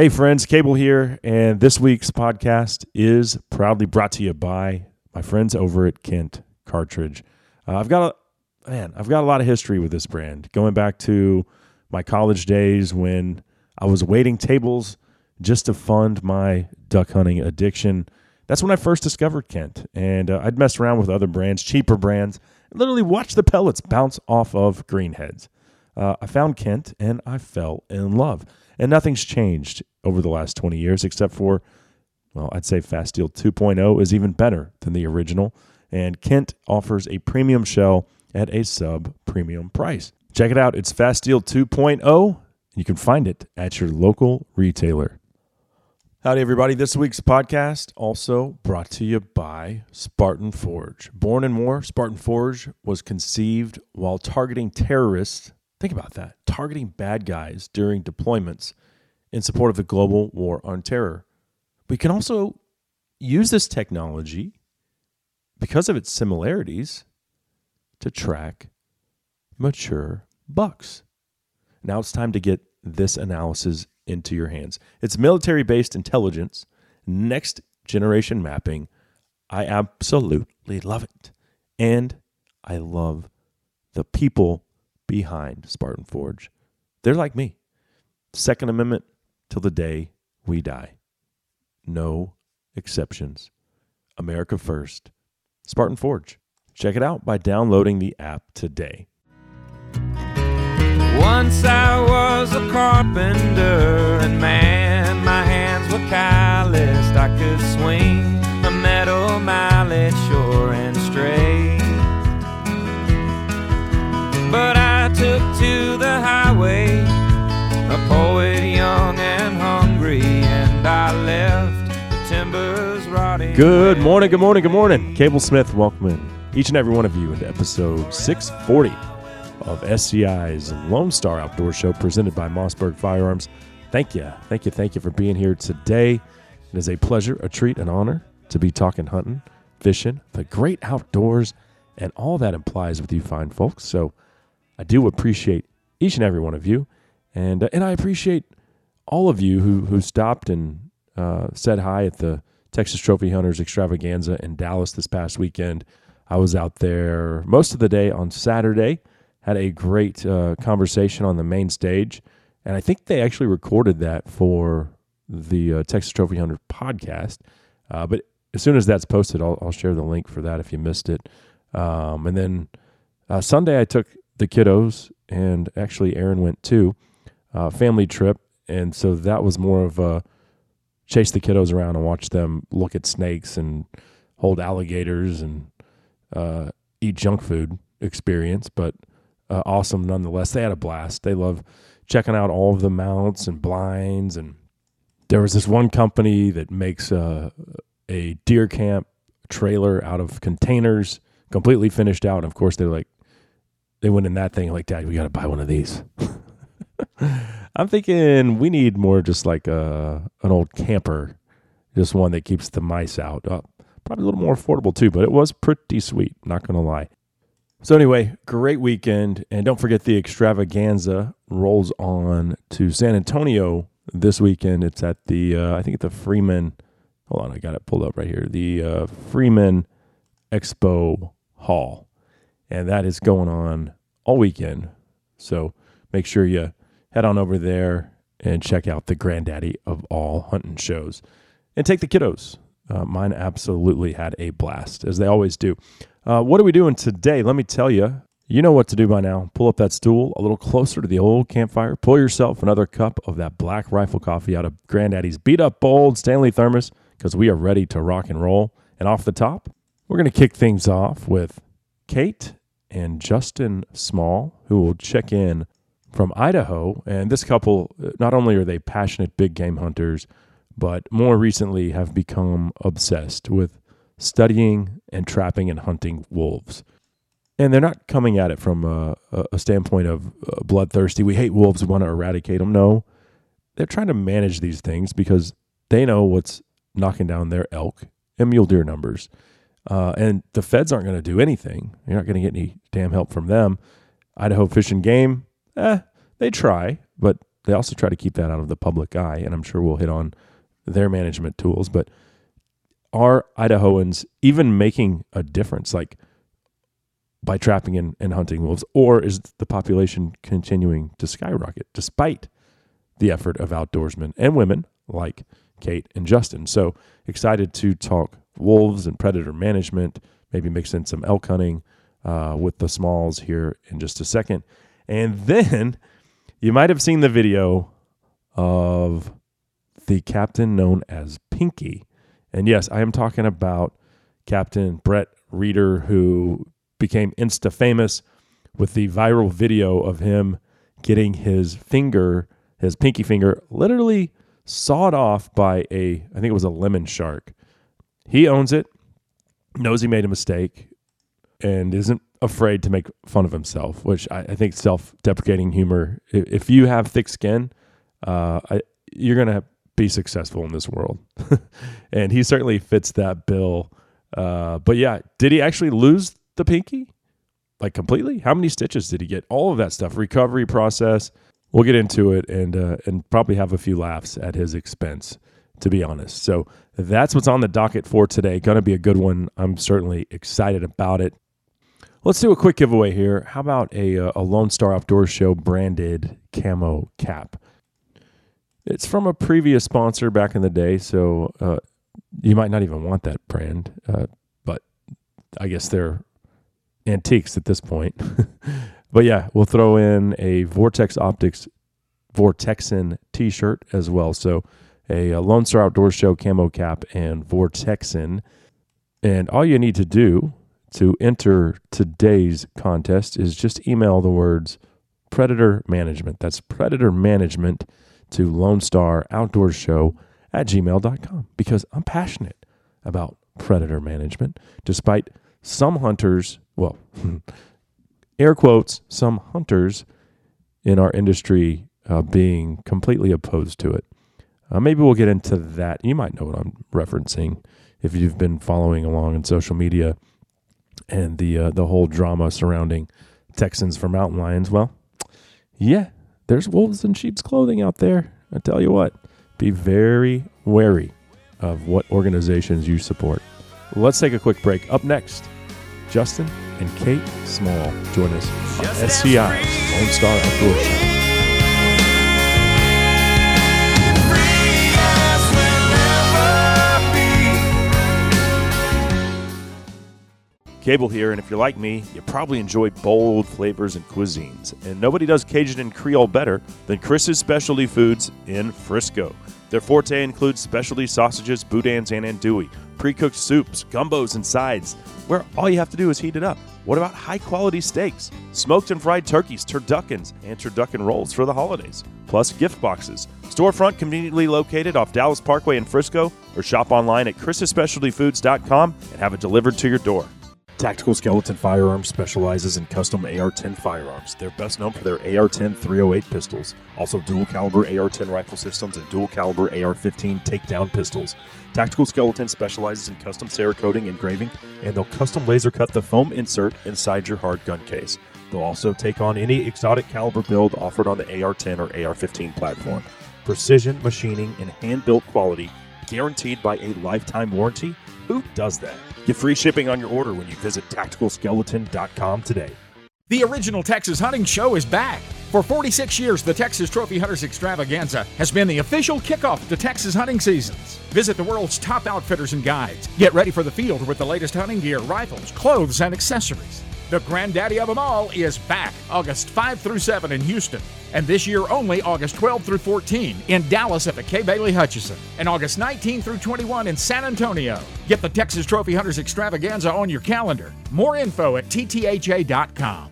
Hey, friends, Cable here, and this week's podcast is proudly brought to you by my friends over at Kent Cartridge. Uh, I've got a man, I've got a lot of history with this brand, going back to my college days when I was waiting tables just to fund my duck hunting addiction. That's when I first discovered Kent, and uh, I'd messed around with other brands, cheaper brands, and literally watch the pellets bounce off of greenheads. Uh, I found Kent, and I fell in love. And nothing's changed over the last 20 years except for, well, I'd say Fasteel 2.0 is even better than the original. And Kent offers a premium shell at a sub premium price. Check it out. It's Fasteel 2.0. You can find it at your local retailer. Howdy, everybody. This week's podcast also brought to you by Spartan Forge. Born in war, Spartan Forge was conceived while targeting terrorists Think about that targeting bad guys during deployments in support of the global war on terror. We can also use this technology because of its similarities to track mature bucks. Now it's time to get this analysis into your hands. It's military based intelligence, next generation mapping. I absolutely love it. And I love the people behind Spartan Forge. They're like me. Second Amendment till the day we die. No exceptions. America first. Spartan Forge. Check it out by downloading the app today. Once I was a carpenter, and man, my hands were calloused. I could swing Good morning, good morning, good morning. Cable Smith welcoming each and every one of you into episode 640 of SCI's Lone Star Outdoor Show presented by Mossberg Firearms. Thank you, thank you, thank you for being here today. It is a pleasure, a treat, an honor to be talking hunting, fishing, the great outdoors, and all that implies with you fine folks. So, I do appreciate each and every one of you, and uh, and I appreciate all of you who who stopped and uh, said hi at the Texas Trophy Hunters Extravaganza in Dallas this past weekend. I was out there most of the day on Saturday. Had a great uh, conversation on the main stage, and I think they actually recorded that for the uh, Texas Trophy Hunter podcast. Uh, but as soon as that's posted, I'll, I'll, share the link for that if you missed it. Um, and then uh, Sunday, I took the kiddos, and actually Aaron went too, uh, family trip, and so that was more of a chase the kiddos around and watch them look at snakes and hold alligators and uh, eat junk food experience, but uh, awesome nonetheless. They had a blast. They love checking out all of the mounts and blinds, and there was this one company that makes uh, a deer camp trailer out of containers, completely finished out. And of course, they're like they went in that thing like, Dad, we got to buy one of these. I'm thinking we need more just like a an old camper, just one that keeps the mice out. Uh, probably a little more affordable too, but it was pretty sweet. Not gonna lie. So anyway, great weekend, and don't forget the extravaganza rolls on to San Antonio this weekend. It's at the uh, I think at the Freeman. Hold on, I got it pulled up right here. The uh, Freeman Expo Hall and that is going on all weekend. So make sure you head on over there and check out the granddaddy of all hunting shows and take the kiddos. Uh, mine absolutely had a blast, as they always do. Uh, what are we doing today? Let me tell you. You know what to do by now. Pull up that stool a little closer to the old campfire. Pull yourself another cup of that black rifle coffee out of Granddaddy's beat up bold Stanley thermos because we are ready to rock and roll. And off the top, we're going to kick things off with Kate and Justin Small, who will check in from Idaho. And this couple, not only are they passionate big game hunters, but more recently have become obsessed with studying and trapping and hunting wolves. And they're not coming at it from a, a standpoint of uh, bloodthirsty, we hate wolves, we want to eradicate them. No, they're trying to manage these things because they know what's knocking down their elk and mule deer numbers. Uh, and the feds aren't going to do anything. You're not going to get any damn help from them. Idaho Fish and Game, eh, they try, but they also try to keep that out of the public eye, and I'm sure we'll hit on their management tools. But are Idahoans even making a difference, like by trapping and, and hunting wolves, or is the population continuing to skyrocket despite the effort of outdoorsmen and women like Kate and Justin? So excited to talk wolves and predator management, maybe mix in some elk hunting uh, with the smalls here in just a second. And then you might have seen the video of the captain known as Pinky. And yes, I am talking about Captain Brett Reeder, who became insta famous with the viral video of him getting his finger, his pinky finger, literally sawed off by a, I think it was a lemon shark. He owns it, knows he made a mistake, and isn't afraid to make fun of himself, which I, I think self deprecating humor, if, if, you have thick skin, uh, I, you're going to be successful in this world. and he certainly fits that bill. Uh, but yeah, did he actually lose the pinky? Like completely? How many stitches did he get? All of that stuff, recovery process. We'll get into it and uh, and probably have a few laughs at his expense, to be honest. So that's what's on the docket for today. Going to be a good one. I'm certainly excited about it. Let's do a quick giveaway here. How about a, uh, a Lone Star Outdoor Show branded camo cap? It's from a previous sponsor back in the day, so uh, you might not even want that brand, uh, but I guess they're antiques at this point. but yeah, we'll throw in a Vortex Optics Vortexan t shirt as well. So a, a Lone Star Outdoor Show camo cap and Vortexan. And all you need to do to enter today's contest is just email the words Predator Management. That's Predator Management to Lone Star Outdoor Show at gmail.com because I'm passionate about predator management, despite some hunters, well, air quotes, some hunters in our industry uh, being completely opposed to it. Uh, maybe we'll get into that. You might know what I'm referencing if you've been following along in social media and the uh, the whole drama surrounding Texans for mountain lions. Well, yeah, there's wolves in sheep's clothing out there. I tell you what, be very wary of what organizations you support. Let's take a quick break. Up next, Justin and Kate Small join us on SCI Lone Star Outdoor Show. Cable here, and if you're like me, you probably enjoy bold flavors and cuisines. And nobody does Cajun and Creole better than Chris's Specialty Foods in Frisco. Their forte includes specialty sausages, boudins, and andouille, pre cooked soups, gumbos, and sides, where all you have to do is heat it up. What about high quality steaks, smoked and fried turkeys, turduckens, and turducken rolls for the holidays? Plus gift boxes. Storefront conveniently located off Dallas Parkway in Frisco, or shop online at chrisspecialtyfoods.com and have it delivered to your door. Tactical Skeleton Firearms specializes in custom AR 10 firearms. They're best known for their AR 10 308 pistols, also dual caliber AR 10 rifle systems, and dual caliber AR 15 takedown pistols. Tactical Skeleton specializes in custom Cerakoting engraving, and they'll custom laser cut the foam insert inside your hard gun case. They'll also take on any exotic caliber build offered on the AR 10 or AR 15 platform. Precision machining and hand built quality guaranteed by a lifetime warranty. Who does that? Get free shipping on your order when you visit tacticalskeleton.com today. The original Texas Hunting Show is back. For 46 years, the Texas Trophy Hunters Extravaganza has been the official kickoff to Texas hunting seasons. Visit the world's top outfitters and guides. Get ready for the field with the latest hunting gear, rifles, clothes, and accessories. The granddaddy of them all is back August 5 through 7 in Houston, and this year only August 12 through 14 in Dallas at the Kay Bailey Hutchison, and August 19 through 21 in San Antonio. Get the Texas Trophy Hunters Extravaganza on your calendar. More info at ttha.com.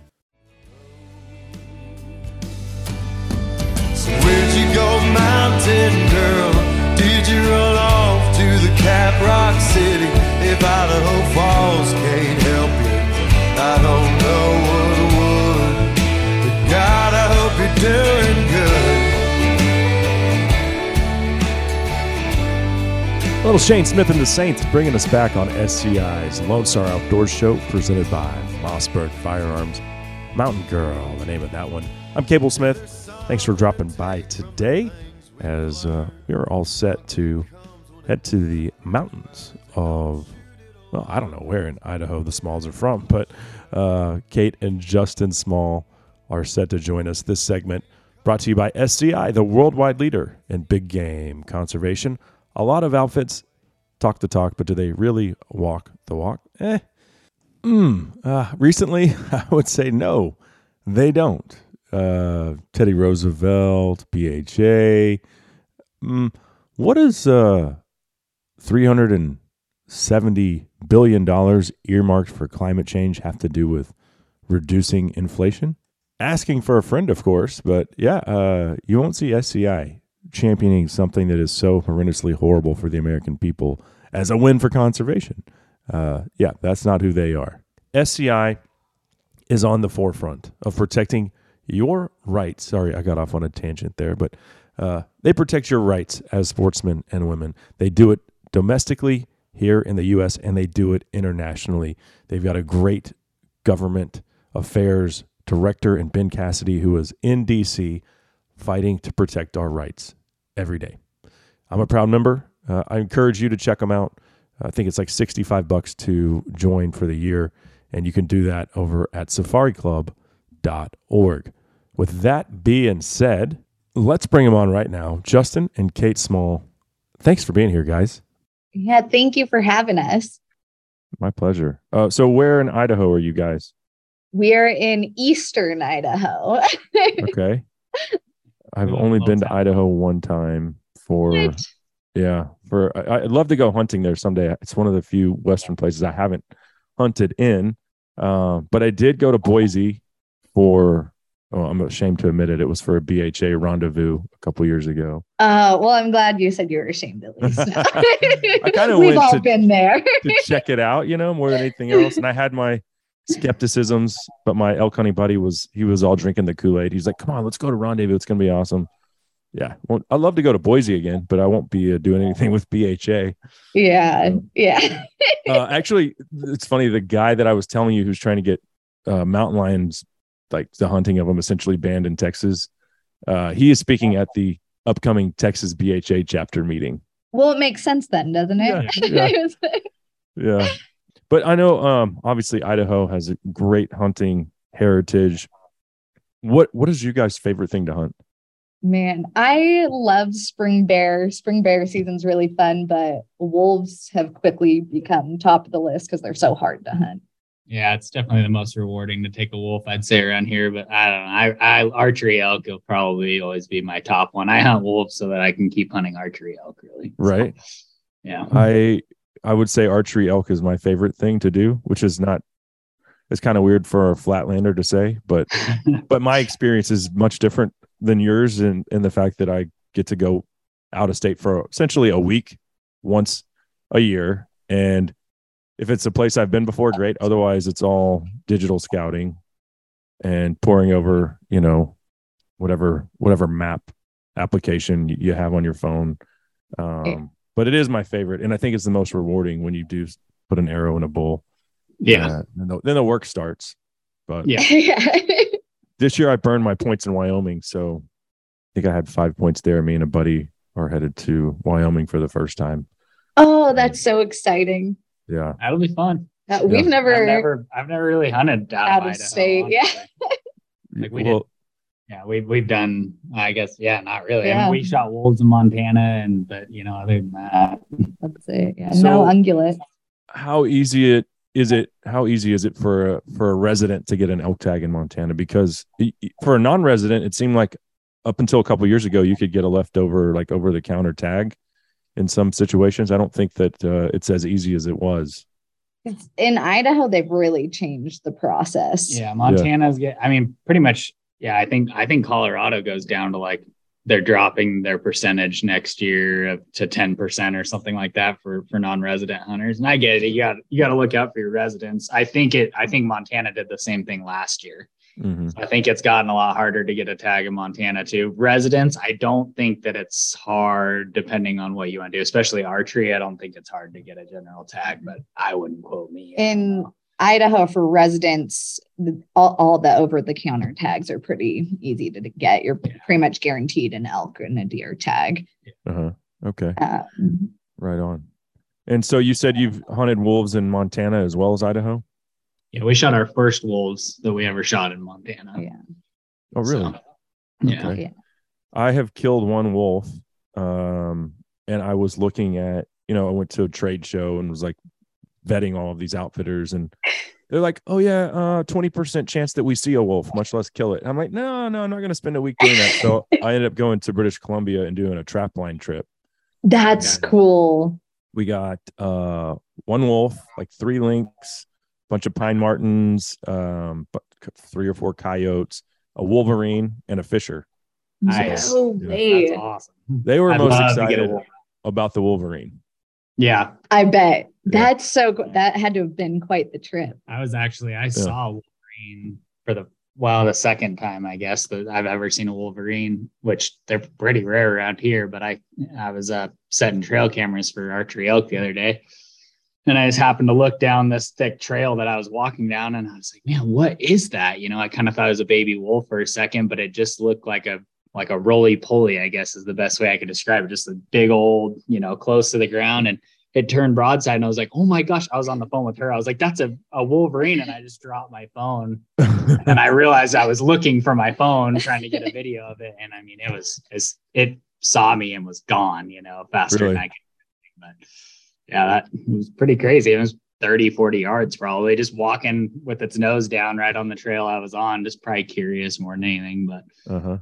So where'd you go, mountain girl? Did you roll off to the Cap Rock City? If Idaho Falls can't help you. Little Shane Smith and the Saints bringing us back on SCI's Lone Star Outdoors Show presented by Mossberg Firearms. Mountain Girl, the name of that one. I'm Cable Smith. Thanks for dropping by today as uh, we are all set to head to the mountains of, well, I don't know where in Idaho the Smalls are from, but uh, Kate and Justin Small are set to join us this segment brought to you by SCI, the worldwide leader in big game conservation. A lot of outfits talk the talk, but do they really walk the walk? Eh. Mm, uh, recently, I would say no, they don't. Uh, Teddy Roosevelt, BHA. Mm, what does uh, $370 billion earmarked for climate change have to do with reducing inflation? Asking for a friend, of course, but yeah, uh, you won't see SCI championing something that is so horrendously horrible for the American people as a win for conservation. Uh, yeah, that's not who they are. SCI is on the forefront of protecting your rights. Sorry, I got off on a tangent there, but uh, they protect your rights as sportsmen and women. They do it domestically here in the U.S. and they do it internationally. They've got a great government affairs director in Ben Cassidy who is in D.C. fighting to protect our rights every day. I'm a proud member. Uh, I encourage you to check them out. I think it's like 65 bucks to join for the year, and you can do that over at safariclub.org. With that being said, let's bring them on right now. Justin and Kate Small, thanks for being here, guys. Yeah, thank you for having us. My pleasure. Uh, so, where in Idaho are you guys? We're in eastern Idaho. Okay. I've only been to Idaho one time for, What? yeah, for, I, I'd love to go hunting there someday. It's one of the few Western places I haven't hunted in. Uh, but I did go to Boise for, oh, I'm ashamed to admit it. It was for a BHA rendezvous a couple years ago. Uh, well, I'm glad you said you were ashamed at least. I We've went all to- been there. to check it out, you know, more than anything else. And I had my skepticisms, but my elk hunting buddy was he was all drinking the Kool Aid. He's like, "Come on, let's go to rendezvous. It's gonna be awesome." Yeah, well, I'd love to go to Boise again, but I won't be uh, doing anything with BHA. yeah, yeah. Uh, actually, it's funny. The guy that I was telling you who's trying to get uh, mountain lions, like the hunting of them, essentially banned in Texas. Uh, he is speaking at the upcoming Texas BHA chapter meeting. Well, it makes sense then, doesn't it? Yeah, Yeah. But I know um obviously Idaho has a great hunting heritage. What what is your guys' favorite thing to hunt? Man, I love spring bear. Spring bear season's really fun, but wolves have quickly become top of the list because they're so hard to hunt. Yeah, it's definitely the most rewarding to take a wolf, I'd say, around here. But I don't know. I, I archery elk will probably always be my top one. I hunt wolves so that I can keep hunting archery elk, really. So, Right. yeah. I I would say archery elk is my favorite thing to do, which is not it's kind of weird for a flatlander to say, but but my experience is much different than yours in in the fact that I get to go out of state for essentially a week once a year and if it's a place I've been before great otherwise it's all digital scouting and pouring over you know whatever whatever map application you have on your phone um but it is my favorite and I think it's the most rewarding when you do put an arrow in a bull yeah. uh, then, the, then the work starts but Yeah. yeah. this year I burned my points in Wyoming. So I think I had five points there. Me and a buddy are headed to Wyoming for the first time. oh, that's so exciting. Yeah. That'll be fun. Uh, we've Yeah. never, I've never, I've never really hunted out, Out of of Idaho, state, yeah. Like we well, did. Yeah, we've we've done. I guess, yeah, not really. I mean, we shot wolves in Montana, and but you know, other than that, that's it. Yeah. So- no ungulate. how easy it is it? How easy is it for a, for a resident to get an elk tag in Montana? Because y- y- for a non-resident, it seemed like up until a couple years ago, you could get a leftover like over the counter tag. In some situations, I don't think that uh, it's as easy as it was. It's, in Idaho, they've really changed the process. yeah, Montana's get. I mean, pretty much. Yeah, I think I think Colorado goes down to like they're dropping their percentage next year to 10% or something like that for for non-resident hunters. And I get it. You got you got to look out for your residents. I think it I think Montana did the same thing last year. Mhm. I think it's gotten a lot harder to get a tag in Montana too. Residents, I don't think that it's hard depending on what you want to do, especially archery. I don't think it's hard to get a general tag, but I wouldn't quote me. In Idaho for residents, all, all the over the counter tags are pretty easy to get. You're pretty much guaranteed an elk and a deer tag. Uh-huh. Okay. Um, Right on. And so you said you've hunted wolves in Montana as well as Idaho? Yeah, we shot our first wolves that we ever shot in Montana. Yeah. Oh, really? So, yeah. Okay. Yeah. I have killed one wolf. Um, and I was looking at, you know, I went to a trade show and was like vetting all of these outfitters and they're like, oh yeah, uh 20% chance that we see a wolf, much less kill it. I'm like, no, no, I'm not gonna spend a week doing that. So I ended up going to British Columbia and doing a trap line trip. That's Yeah. cool. We got uh one wolf, like three lynx, bunch of pine martens, um, three or four coyotes, a wolverine, and a fisher. Nice. No Yeah. That's awesome. They were I'd most love to get a excited about the wolverine. Yeah, I bet. Yeah. That's so cool. That had to have been quite the trip. I was actually I saw Wolverine for the well the second time I guess that I've ever seen a Wolverine, which they're pretty rare around here. But I I was uh, setting trail cameras for archery elk the other day, and I just happened to look down this thick trail that I was walking down, and I was like, man, what is that? You know, I kind of thought it was a baby wolf for a second, but it just looked like a like a roly poly, I guess is the best way I could describe it. Just a big old, you know, close to the ground and it turned broadside and I was like, oh my gosh, I was on the phone with her. I was like, that's a, a Wolverine. And I just dropped my phone and I realized I was looking for my phone trying to get a video of it. And I mean, it was, it saw me and was gone, you know, faster Really? than I could. But yeah, that was pretty crazy. It was 30, 40 yards probably just walking with its nose down right on the trail I was on, just probably curious more than anything. But Uh-huh.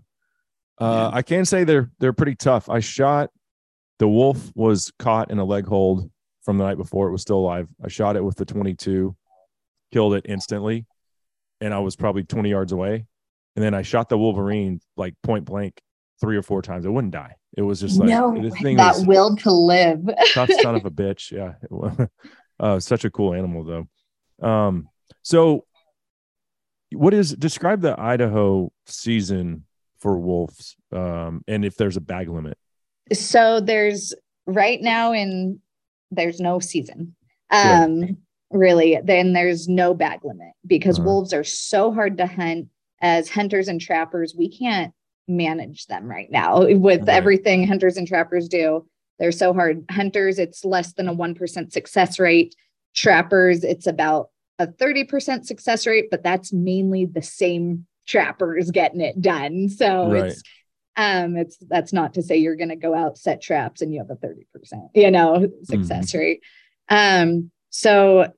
Uh, I can say they're they're pretty tough. I shot the wolf was caught in a leg hold from the night before. It was still alive. I shot it with the 22, killed it instantly, and I was probably 20 yards away. And then I shot the wolverine like point blank three or four times. It wouldn't die. It was just like no, this thing that was will to live. tough son of a bitch. Yeah. Uh, such a cool animal though. Um, so what is describe the Idaho season for wolves? Um, and if there's a bag limit. so there's right now in there's no season. Um really. Then there's no bag limit because Uh-huh. wolves are so hard to hunt as hunters and trappers. We can't manage them right now with everything hunters and trappers do. They're so hard. Hunters, it's less than a 1% success rate. Trappers, it's about a 30% success rate, but that's mainly the same trappers getting it done. So Right. it's um it's that's not to say you're going to go out set traps and you have a 30% you know success rate um so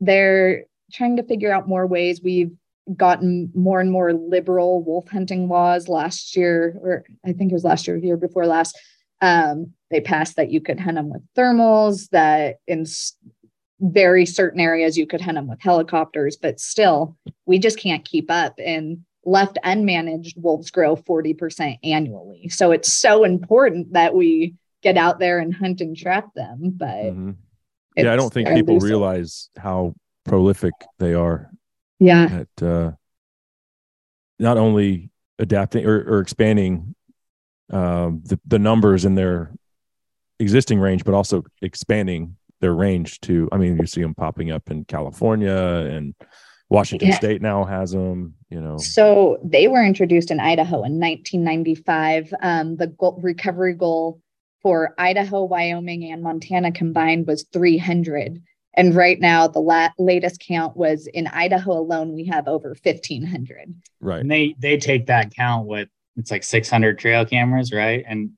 they're trying to figure out more ways we've gotten more and more liberal wolf hunting laws last year or i think it was last year year before last. Um they passed that you could hunt them with thermals that in very certain areas you could hunt them with helicopters but still we just can't keep up and left unmanaged wolves grow 40% annually. So it's so important that we get out there and hunt and trap them but Mhm. Yeah, I don't think people realize how prolific they are yeah at uh, not only adapting or, or expanding um, the, the numbers in their existing range, but also expanding their range to, I mean, you see them popping up in California and Washington Yeah. State now has them, you know. So they were introduced in Idaho in 1995. Um, the goal, recovery goal for Idaho, Wyoming, and Montana combined was 300. And right now, the la- latest count was in Idaho alone, we have over 1,500. Right. And they they take that count with it's like 600 trail cameras, right? And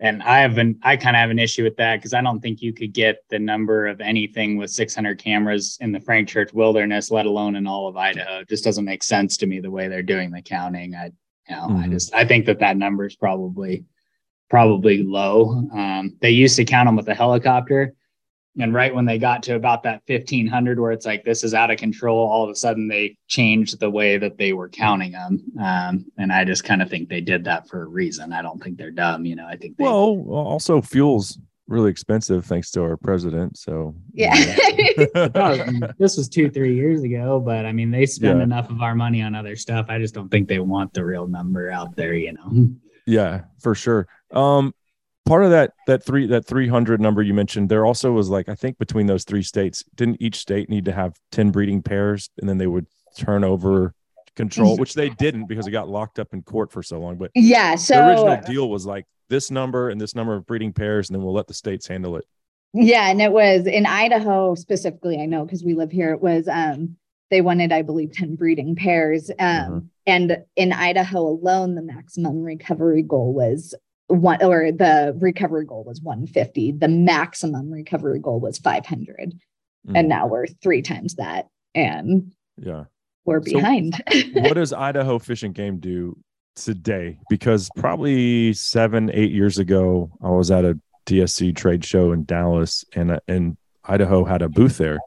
and I have an I kind of have an issue with that because I don't think you could get the number of anything with 600 cameras in the Frank Church Wilderness, let alone in all of Idaho. It just doesn't make sense to me the way they're doing the counting. I you know I Mhm. just I think that that number is probably probably low. Um, they used to count them with a helicopter. And right when they got to about that 1500, where it's like this is out of control, all of a sudden they changed the way that they were counting them. Um, and I just kind of think they did that for a reason. I don't think they're dumb. You know, I think they, Well, also fuel's really expensive thanks to our president. So Yeah. This was two, three years ago, but I mean, they spend Yeah. enough of our money on other stuff. I just don't think they want the real number out there, you know? Yeah, for sure. Um, part of that that three that 300 number you mentioned there also was like i think between those three states didn't each state need to have 10 breeding pairs and then they would turn over control which they didn't because it got locked up in court for so long but Yeah. So the original deal was like this number and this number of breeding pairs and then we'll let the states handle it yeah, and it was in Idaho specifically, I know because we live here, it was um they wanted, I believe, 10 breeding pairs. Um Mhm. and in Idaho alone, the maximum recovery goal was one or the recovery goal was 150. The maximum recovery goal was 500. Mhm. And now we're three times that. And yeah we're So behind. what does Idaho Fish and Game do today? Because probably seven, eight years ago, I was at a DSC trade show in Dallas, and uh, and Idaho had a booth there,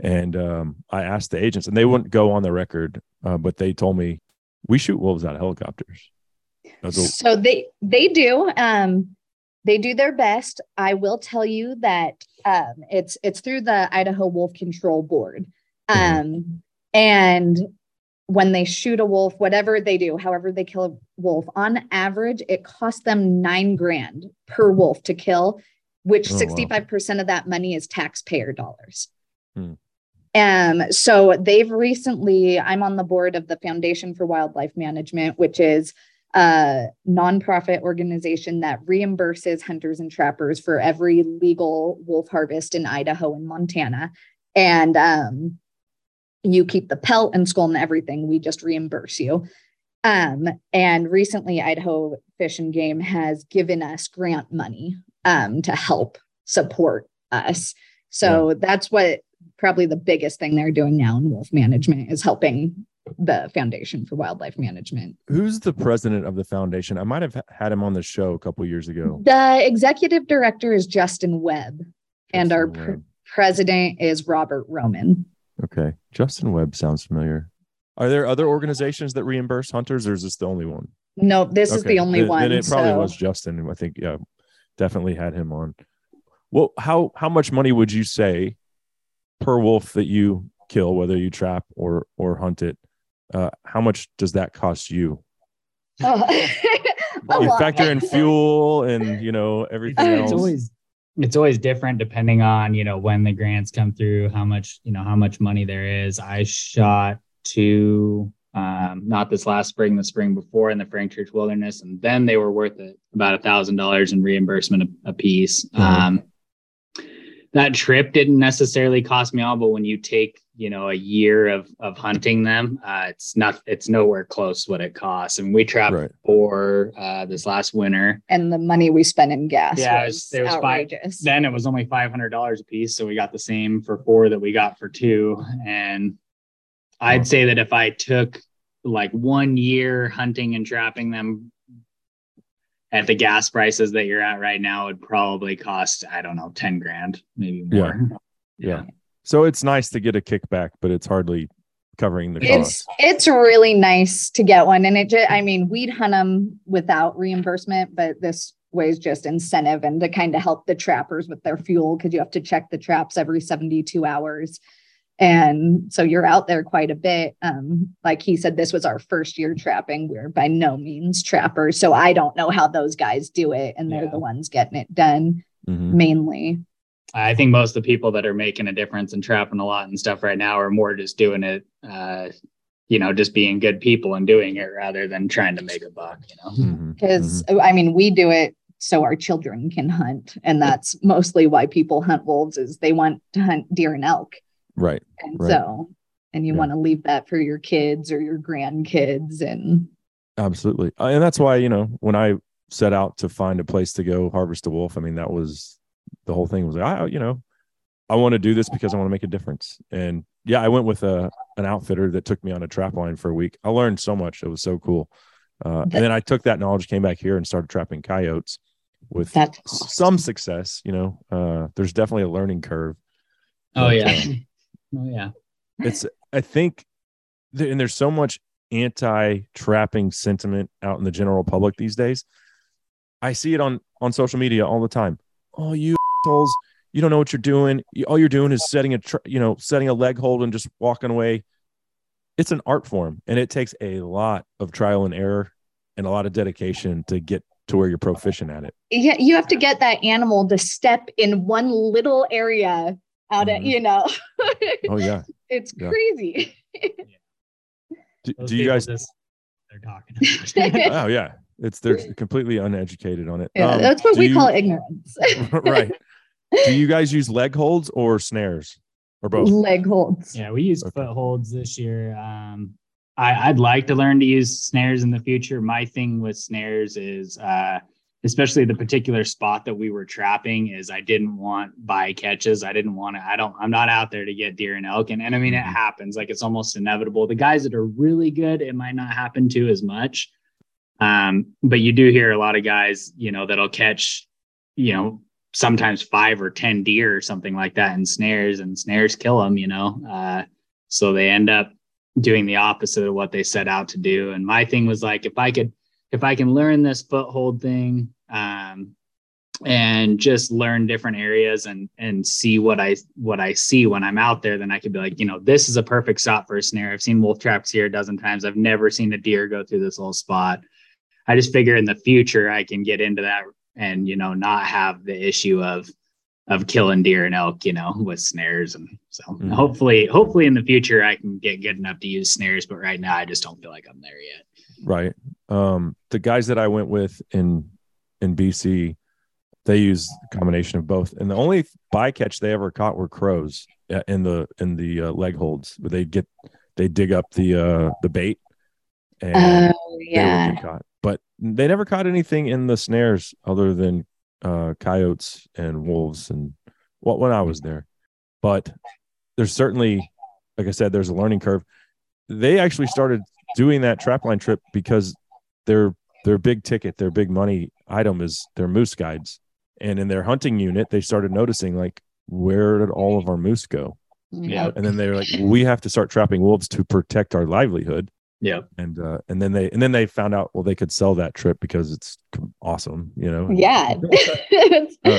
and um, I asked the agents, and they wouldn't go on the record, uh, but they told me we shoot wolves out of helicopters. That's a- so they they do um they do their best. I will tell you that um it's it's through the idaho wolf control board. Um and when they shoot a wolf whatever they do however they kill a wolf on average it costs them nine grand per wolf to kill which Oh, 65% of that money is taxpayer dollars. Hmm. um, so they've recently, I'm on the board of the Foundation for Wildlife Management, which is a nonprofit organization that reimburses hunters and trappers for every legal wolf harvest in Idaho and Montana. And um, you keep the pelt and skull and everything. We just reimburse you. Um, and recently, Idaho Fish and Game has given us grant money um, to help support us. So that's what probably the biggest thing they're doing now in wolf management is helping the Foundation for Wildlife Management. Who's the president of the foundation? I might have had him on the show a couple years ago. The executive director is Justin Webb, and our Justin pr- president is Robert Roman. Okay, Justin Webb sounds familiar. Are there other organizations that reimburse hunters, or is this the only one? No, this is the only then- one. Then it probably so- was Justin. I think yeah, definitely had him on. Well, how how much money would you say per wolf that you kill, whether you trap or or hunt it? Uh, how much does that cost you? Oh. You lot. factor in fuel and you know everything it's else. always it's always different depending on you know when the grants come through how much you know how much money there is i shot two um not this last spring the spring before in the frank church wilderness and then they were worth it about a thousand dollars in reimbursement a, a piece Mhm. um that trip didn't necessarily cost me all but when you take you know a year of of hunting them uh it's not it's nowhere close what it costs and we trapped Right. for uh this last winter and the money we spent in gas Yeah, it was, was- there was five- outrageous. then it was only five hundred dollars a piece, so we got the same for four that we got for two. And I'd say that if I took like one year hunting and trapping them at the gas prices that you're at right now, it'd probably cost I don't know ten grand, maybe more. Yeah. So it's nice to get a kickback, but it's hardly covering the it's cost. it's really nice to get one and it just i mean we'd hunt them without reimbursement but this way is just incentive and to kind of help the trappers with their fuel because you have to check the traps every 72 hours and so you're out there quite a bit um like he said this was our first year trapping we're by no means trappers so i don't know how those guys do it and they're Yeah. the ones getting it done Mhm. mainly I think most of the people that are making a difference and trapping a lot and stuff right now are more just doing it, uh, you know, just being good people and doing it rather than trying to make a buck. You know. Because I mean we do it so our children can hunt, and that's mostly why people hunt wolves is they want to hunt deer and elk, Right. and Right. so and you Yeah. want to leave that for your kids or your grandkids, and Absolutely. Uh, and that's why, you know, when I set out to find a place to go harvest a wolf, I mean, that was the whole thing was like, I, you know, I want to do this because I want to make a difference. And yeah, I went with a, an outfitter that took me on a trap line for a week. I learned so much. It was so cool. Uh, and then I took that knowledge, came back here and started trapping coyotes with that's some success. You know, uh, there's definitely a learning curve. Oh But, yeah. uh, oh yeah. it's i think and there's so much anti-trapping sentiment out in the general public these days. I see it on on social media all the time. Oh you assholes. You don't know what you're doing. You- all you're doing is setting a tra- you know setting a leg hold and just walking away. It's an art form and it takes a lot of trial and error and a lot of dedication to get to where you're proficient at it. Yeah, you have to get that animal to step in one little area out of Mhm. you know. Oh yeah. it's Yeah. crazy. Do, do you guys? just- they're talking. Oh yeah. It's they're completely uneducated on it. Yeah, Um, that's what we you- call ignorance. right. Do you guys use leg holds or snares or both? Leg holds. Yeah, we used Okay. footholds this year. Um, I, I'd like to learn to use snares in the future. My thing with snares is, uh, especially the particular spot that we were trapping, is I didn't want bycatches. I didn't want to. I don't. I'm not out there to get deer and elk, and, and I mean it Mhm. happens. Like it's almost inevitable. The guys that are really good, it might not happen to as much. Um, but you do hear a lot of guys, you know, that'll catch, you know, sometimes five or ten deer or something like that in snares, and snares kill them. You know, uh, so they end up doing the opposite of what they set out to do. And my thing was like, if I could, if I can learn this foothold thing, um, and just learn different areas and and see what I what I see when I'm out there, then I could be like, you know, this is a perfect spot for a snare. I've seen wolf traps here a dozen times. I've never seen a deer go through this little spot. I just figure in the future I can get into that and you know not have the issue of of killing deer and elk, you know, with snares and so Mhm. hopefully hopefully in the future I can get good enough to use snares, but right now I just don't feel like I'm there yet. Right. Um, the guys that I went with in in BC, they use a combination of both. And the only bycatch they ever caught were crows uh, in the in the uh, leg holds. They get they dig up the uh the bait and Oh they would get caught. But they never caught anything in the snares other than uh coyotes and wolves and what when I was there. But there's certainly like I said, there's a learning curve. They actually started doing that trapline trip because their their big ticket, their big money item is their moose guides. And in their hunting unit, they started noticing like, where did all of our moose go? Yeah. And then they were like, we have to start trapping wolves to protect our livelihood. Yeah. And uh, and then they and then they found out well they could sell that trip because it's awesome, you know. Yeah. Uh,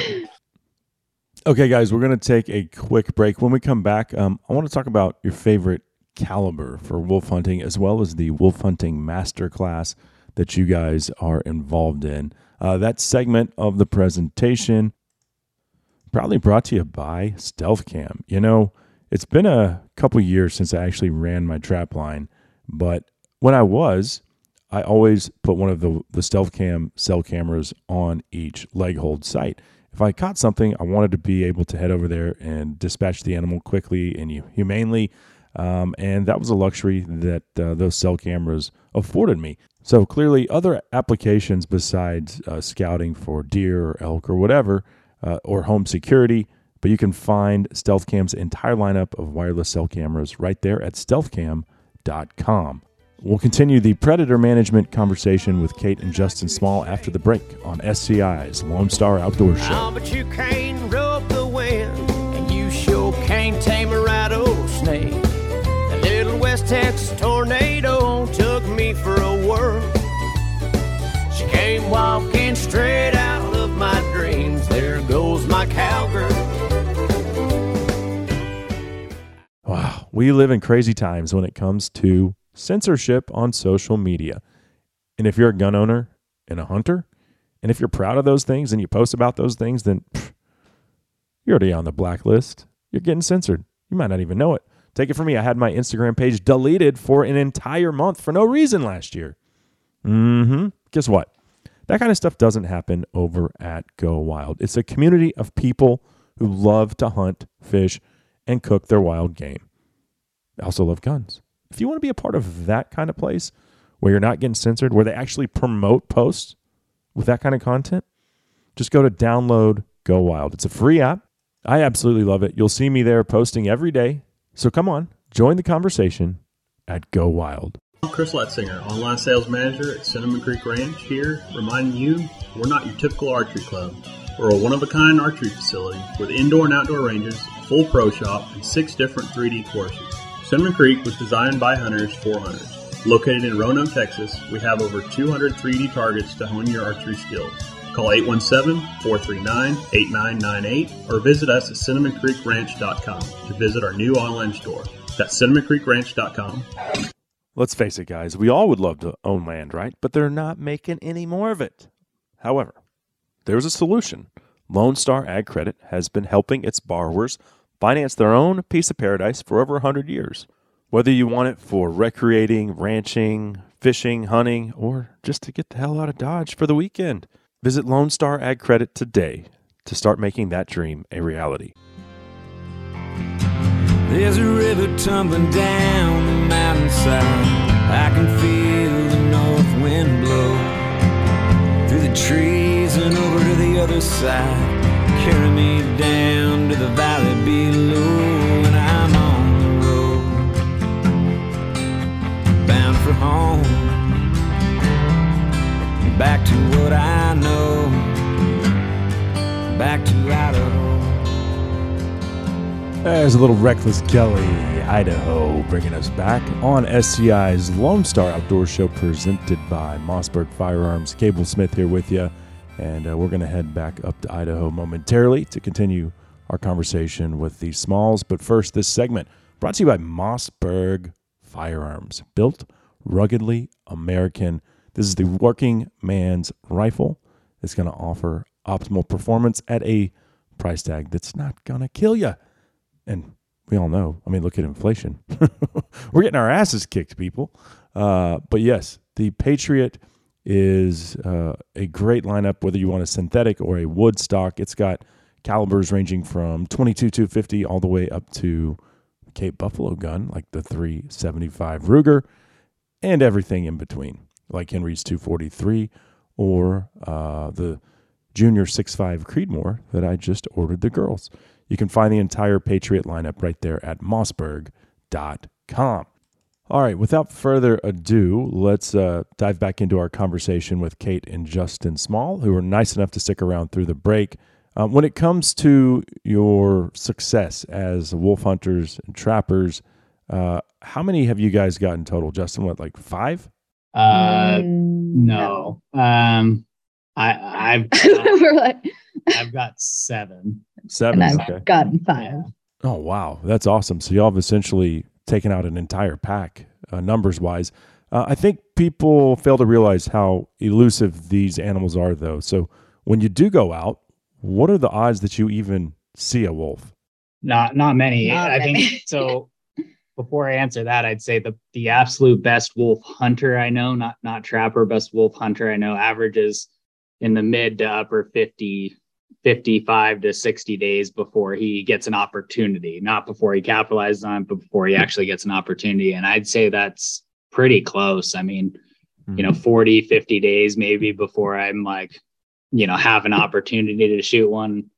Okay, guys, we're going to take a quick break. When we come back, um, I want to talk about your favorite caliber for wolf hunting, as well as the wolf hunting masterclass that you guys are involved in. Uh, that segment of the presentation probably brought to you by Stealth Cam. You know, it's been a couple years since I actually ran my trap line, but when I was, I always put one of the, the Stealth Cam cell cameras on each leg hold site if I caught something, I wanted to be able to head over there and dispatch the animal quickly and humanely. Um, and that was a luxury that uh, those cell cameras afforded me. So clearly, other applications besides uh, scouting for deer or elk or whatever, uh, or home security, but you can find StealthCam's entire lineup of wireless cell cameras right there at stealthcam.com. We'll continue the predator management conversation with Kate and Justin Small after the break on SCI's Lone Star Outdoor Show. Oh, but you can't rope the wind, and you sure can't tame a rattlesnake. A little West Texas tornado we live in crazy times when it comes to censorship on social media. And if you're a gun owner and a hunter, and if you're proud of those things and you post about those things, then pff, you're already on the blacklist. You're getting censored. You might not even know it. Take it from me. I had my Instagram page deleted for an entire month for no reason last year. Mm-hmm. Guess what? That kind of stuff doesn't happen over at Go Wild. It's a community of people who love to hunt, fish, and cook their wild game. They also love guns. If you want to be a part of that kind of place where you're not getting censored, where they actually promote posts with that kind of content, just go to download Go Wild. It's a free app. I absolutely love it. You'll see me there posting every day. So come on, join the conversation at Go Wild. I'm Chris Letzinger, online sales manager at Cinnamon Creek Ranch here, reminding you we're not your typical archery club. We're a one of a kind archery facility with indoor and outdoor ranges, full pro shop, and six different 3D courses. Cinnamon Creek was designed by hunters for hunters. Located in Roanoke, Texas, we have over 200 3D targets to hone your archery skills. Call 817-439-8998 or visit us at cinnamoncreekranch.com to visit our new online store. That's cinnamoncreekranch.com. Let's face it, guys, we all would love to own land, right? But they're not making any more of it. However, there's a solution. Lone Star Ag Credit has been helping its borrowers finance their own piece of paradise for over 100 years. Whether you want it for recreating, ranching, fishing, hunting, or just to get the hell out of Dodge for the weekend, visit Lone Star Ag Credit today to start making that dream a reality. There's a river tumbling down the mountainside. I can feel the north wind blow through the trees and over to the other side. Carry me down to the valley I'm on the road, bound for home. Back to what I know, back to Idaho. There's a little Reckless Kelly, Idaho, bringing us back on SCI's Lone Star Outdoor Show presented by Mossberg Firearms. Cable Smith here with you, and uh, we're going to head back up to Idaho momentarily to continue our conversation with the Smalls. But first, this segment brought to you by Mossberg Firearms, built ruggedly American. This is the working man's rifle. It's going to offer optimal performance at a price tag that's not going to kill you. And we all know, I mean, look at inflation. We're getting our asses kicked, people. Uh, but yes, the Patriot is uh, a great lineup, whether you want a synthetic or a wood stock. It's got calibers ranging from 22 250 all the way up to Cape Buffalo gun, like the 375 Ruger, and everything in between, like Henry's 243 or uh, the Junior 6.5 Creedmoor that I just ordered the girls. You can find the entire Patriot lineup right there at mossberg.com. All right, without further ado, let's uh, dive back into our conversation with Kate and Justin Small, who were nice enough to stick around through the break. Um, when it comes to your success as wolf hunters and trappers, uh, how many have you guys got in total? Justin, what, like five? Uh, Mm, no. Um, I I've We're like, I've got seven. Seven. and I've okay. gotten five. Oh wow, that's awesome! So y'all have essentially taken out an entire pack, uh, numbers wise. Uh, I think people fail to realize how elusive these animals are, though. So when you do go out, what are the odds that you even see a wolf? Not not many. Not I many. think so. Before I answer that, I'd say the the absolute best wolf hunter I know, not not trapper, best wolf hunter I know, averages in the mid to upper 50, 55 to 60 days before he gets an opportunity, not before he capitalizes on it, but before he actually gets an opportunity. And I'd say that's pretty close. I mean, you know, hmm. 40, 50 days maybe before I'm like, you know, have an opportunity to shoot one.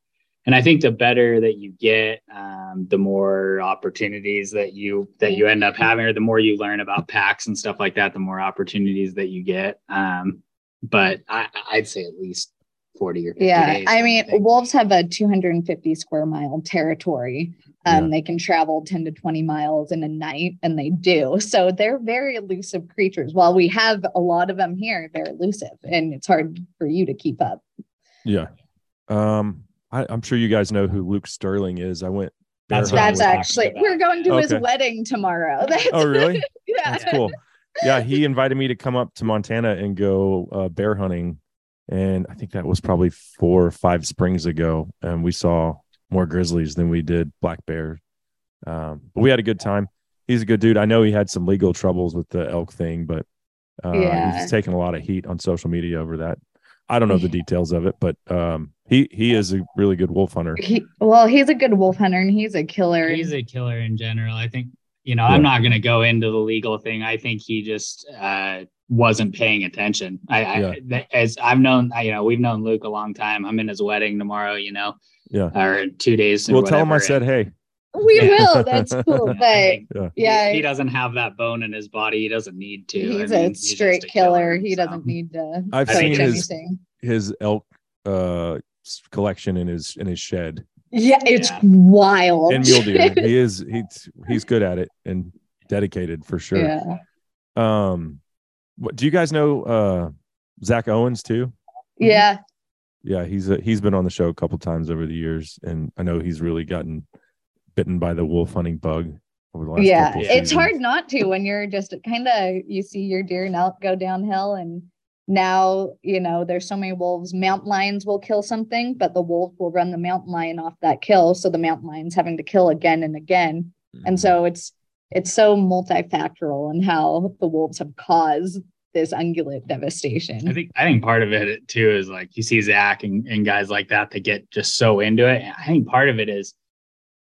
And I think the better that you get, um, the more opportunities that you that you end up having, or the more you learn about packs and stuff like that, the more opportunities that you get. Um, but I, I'd say at least 40 or 50 Yeah, days, I mean, think. wolves have a 250 square mile territory. Um, Yeah. They can travel 10 to 20 miles in a night, and they do. So they're very elusive creatures. While we have a lot of them here, they're elusive, and it's hard for you to keep up. Yeah. Um, I, I'm sure you guys know who Luke Sterling is. I went. That's what I hunting That's actually we're going to his wedding tomorrow. That's, Oh, really? yeah. That's cool. Yeah, he invited me to come up to Montana and go uh, bear hunting, and I think that was probably four or five springs ago, and we saw more grizzlies than we did black bears. Um, but we had a good time. He's a good dude. I know he had some legal troubles with the elk thing, but uh, Yeah. he's taken a lot of heat on social media over that. I don't know the details of it, but um, he he is a really good wolf hunter. He, well, he's a good wolf hunter, and he's a killer. He's a killer in general. I think, you know, Yeah. I'm not going to go into the legal thing. I think he just uh, wasn't paying attention. I, yeah. I, as I've known, I- you know, we've known Luke a long time. I'm in his wedding tomorrow, you know, Yeah. or two days. we'll tell him I said, hey. we Yeah. will. That's cool. I But Yeah. yeah, he, he doesn't have that bone in his body. He doesn't need to. I he's mean, a straight just killer. He so. doesn't need to I've coach seen his- anything. His elk uh, collection in his in his shed. Yeah, it's Yeah. wild. and mule deer. he is he's he's good at it and dedicated for sure. Yeah. Um, what do you guys know? Uh, Zach Owens too. Yeah. Yeah, he's a, he's been on the show a couple times over the years, and I know he's really gotten bitten by the wolf hunting bug over the last. Yeah. It's hard not to when you're just kind of you see your deer elk go downhill and now you know there's so many wolves mountain lions will kill something but the wolf will run the mountain lion off that kill so the mountain lion's having to kill again and again and mm-hmm. so it's it's so multifactorial in how the wolves have caused this ungulate devastation I think I think part of it too is like you see Zach and, and guys like that that get just so into it. I think part of it is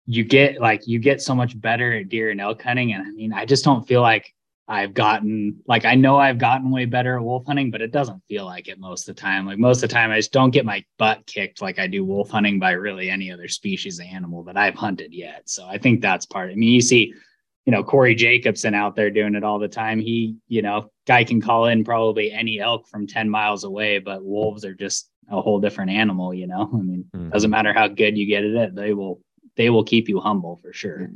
you get like you get so much better at deer and elk hunting. And I mean, I just don't feel like I've gotten like I know I've gotten way better at wolf hunting, but it doesn't feel like it most of the time. Like most of the time, I just don't get my butt kicked like I do wolf hunting by really any other species of animal that I've hunted yet. So I think that's part. I mean, you see, you know, Corey Jacobsen out there doing it all the time. He, you know, guy can call in probably any elk from 10 miles away, but wolves are just a whole different animal, you know. I mean, Mhm. doesn't matter how good you get at it, they will they will keep you humble for sure.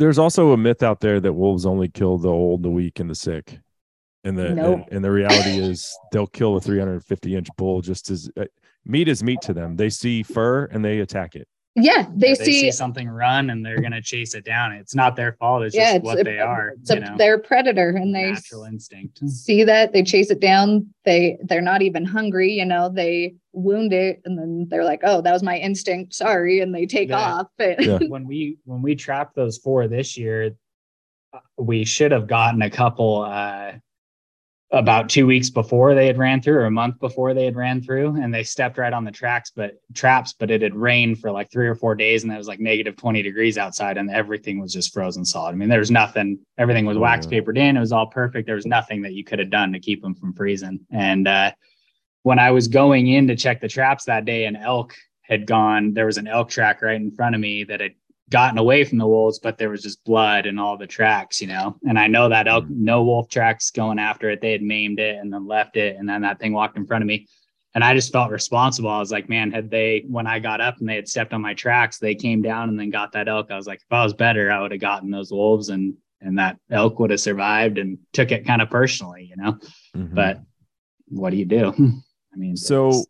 There's also a myth out there that wolves only kill the old, the weak, and the sick. And the Nope. and, and the reality is they'll kill a 350 inch bull just as uh, meat is meat to them. They see fur and they attack it. Yeah they, Yeah, see, something run and they're gonna chase it down. It's not their fault. It's yeah just it's what a- they are. it's a, you know, they're a predator and they natural instinct. see that they chase it down they they're not even hungry you know they wound it and then they're like oh that was my instinct sorry and they take Yeah. off but Yeah. when we when we trapped those four this year, uh, we should have gotten a couple uh, about two weeks before they had ran through, or a month before they had ran through, and they stepped right on the tracks, but traps. But it had rained for like three or four days, and it was like negative twenty degrees outside, and everything was just frozen solid. I mean, there was nothing. Everything was wax papered in. It was all perfect. There was nothing that you could have done to keep them from freezing. And uh, when I was going in to check the traps that day, an elk had gone. There was an elk track right in front of me that had gotten away from the wolves, but there was just blood in all the tracks, you know. And I know that elk, no wolf tracks going after it. They had maimed it and then left it, and then that thing walked in front of me. And I just felt responsible. I was like, man, had they, when I got up and they had stepped on my tracks, they came down and then got that elk. I was like, if I was better, I would have gotten those wolves and and that elk would have survived and took it kind of personally, you know. Mhm. But what do you do? I mean, so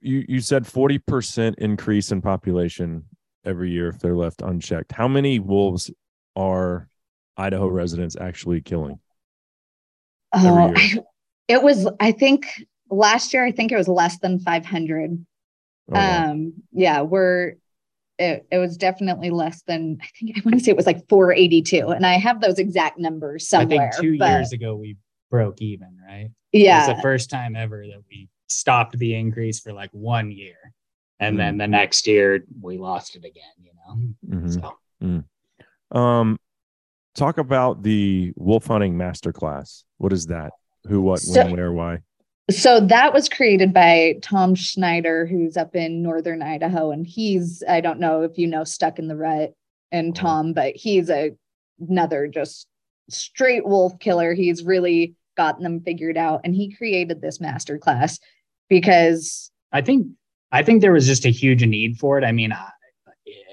you you said 40% increase in population every year if they're left unchecked. How many wolves are Idaho residents actually killing? Oh, year. it was, I think last year, I think it was less than 500. Oh, wow. Um, yeah, we're, it, it was definitely less than, I think, I want to say it was like 482. And I have those exact numbers somewhere. I think two but years ago we broke even, right? It was the first time ever that we stopped the increase for like one year. And Mm. then the next year we lost it again, you know? Mhm. So Um, talk about the wolf hunting masterclass. What is that? Who, what, So- when, where, why? So that was created by Tom Schneider, who's up in northern Idaho, and he's I don't know if you know Stuck in the Rut and Oh. Tom, but he's a another just straight wolf killer. He's really gotten them figured out, and he created this master class because I think I think there was just a huge need for it. I mean,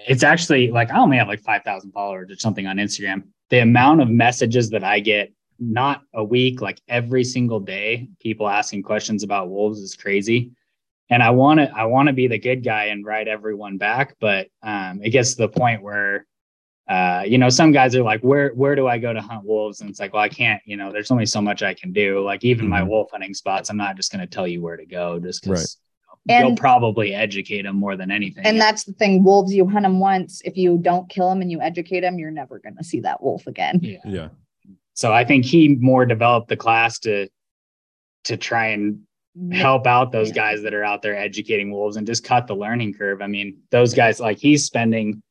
it's actually like I only have like 5,000 followers or something on Instagram. The amount of messages that I get, not a week, like every single day, people asking questions about wolves is crazy. And I want to I want to be the good guy and write everyone back, but um, it gets to the point where uh, you know, some guys are like, where where do I go to hunt wolves? And it's like, well, I can't, you know, there's only so much I can do. Like even my Mhm. wolf hunting spots, I'm not just going to tell you where to go just because you'll And- will probably educate them more than anything. and that's the thing. Wolves, you hunt them once. If you don't kill them and you educate them, you're never going to see that wolf again. yeah. Yeah. So I think he more developed the class to to try and help out those Yeah. guys that are out there educating wolves and just cut the learning curve. I mean, those guys like he's spending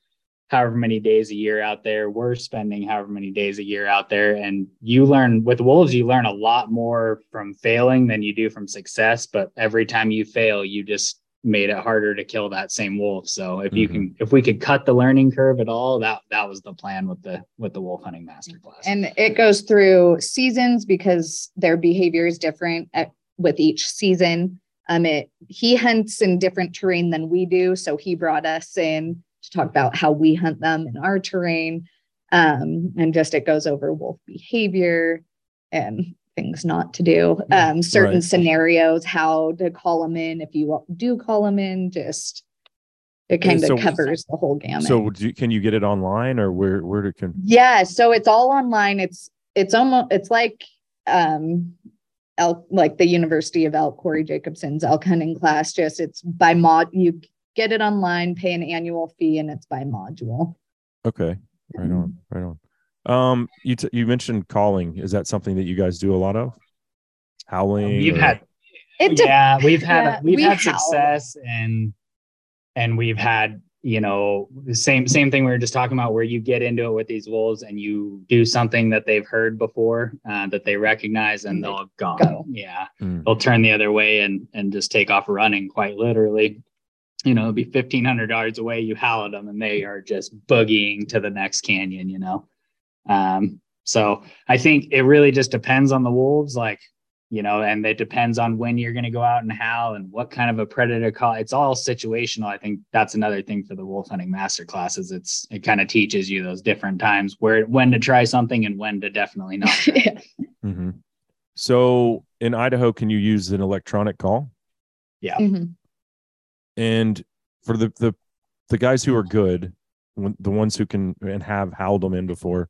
however many days a year out there. We're spending however many days a year out there. And you learn with wolves, you learn a lot more from failing than you do from success. But every time you fail, you just made it harder to kill that same wolf. So if you can if we could cut the learning curve at all, that that was the plan with the with the wolf hunting masterclass. And it goes through seasons because their behavior is different at, with each season. Um, it he hunts in different terrain than we do, so he brought us in to talk about how we hunt them in our terrain, um, and just it goes over wolf behavior and things not to do, um, certain Right. scenarios, how to call them in if you do call them in, just it kind of so- covers the whole gamut. So you, can you get it online or where, where to, can, Yeah, so it's all online. It's it's almost it's like um elk, like the University of Elk, Corey Jacobsen's elk hunting class. Just it's by mod. You get it online, pay an annual fee, and it's by module. Okay. Right on. Right on. Um, you t- you mentioned calling. Is that something that you guys do a lot of? Howling. We've or- had It de- yeah, we've had yeah, we've we had howl. success and and we've had you know the same same thing we were just talking about where you get into it with these wolves and you do something that they've heard before uh, that they recognize and And they they'll go. go. Yeah, Mm. they'll turn the other way and and just take off running quite literally. You know, it'll be fifteen hundred yards away. You howl at them and they are just boogieing to the next canyon. You know, um, so I think it really just depends on the wolves. Like you know, and it depends on when you're going to go out and howl and what kind of a predator call. It's all situational. I think that's another thing for the wolf hunting master classes. It's it kind of teaches you those different times where when to try something and when to definitely not. try. Yeah. Mhm. So in Idaho, can you use an electronic call? Mhm. And for the the the guys who are good, the ones who can and have howled them in before,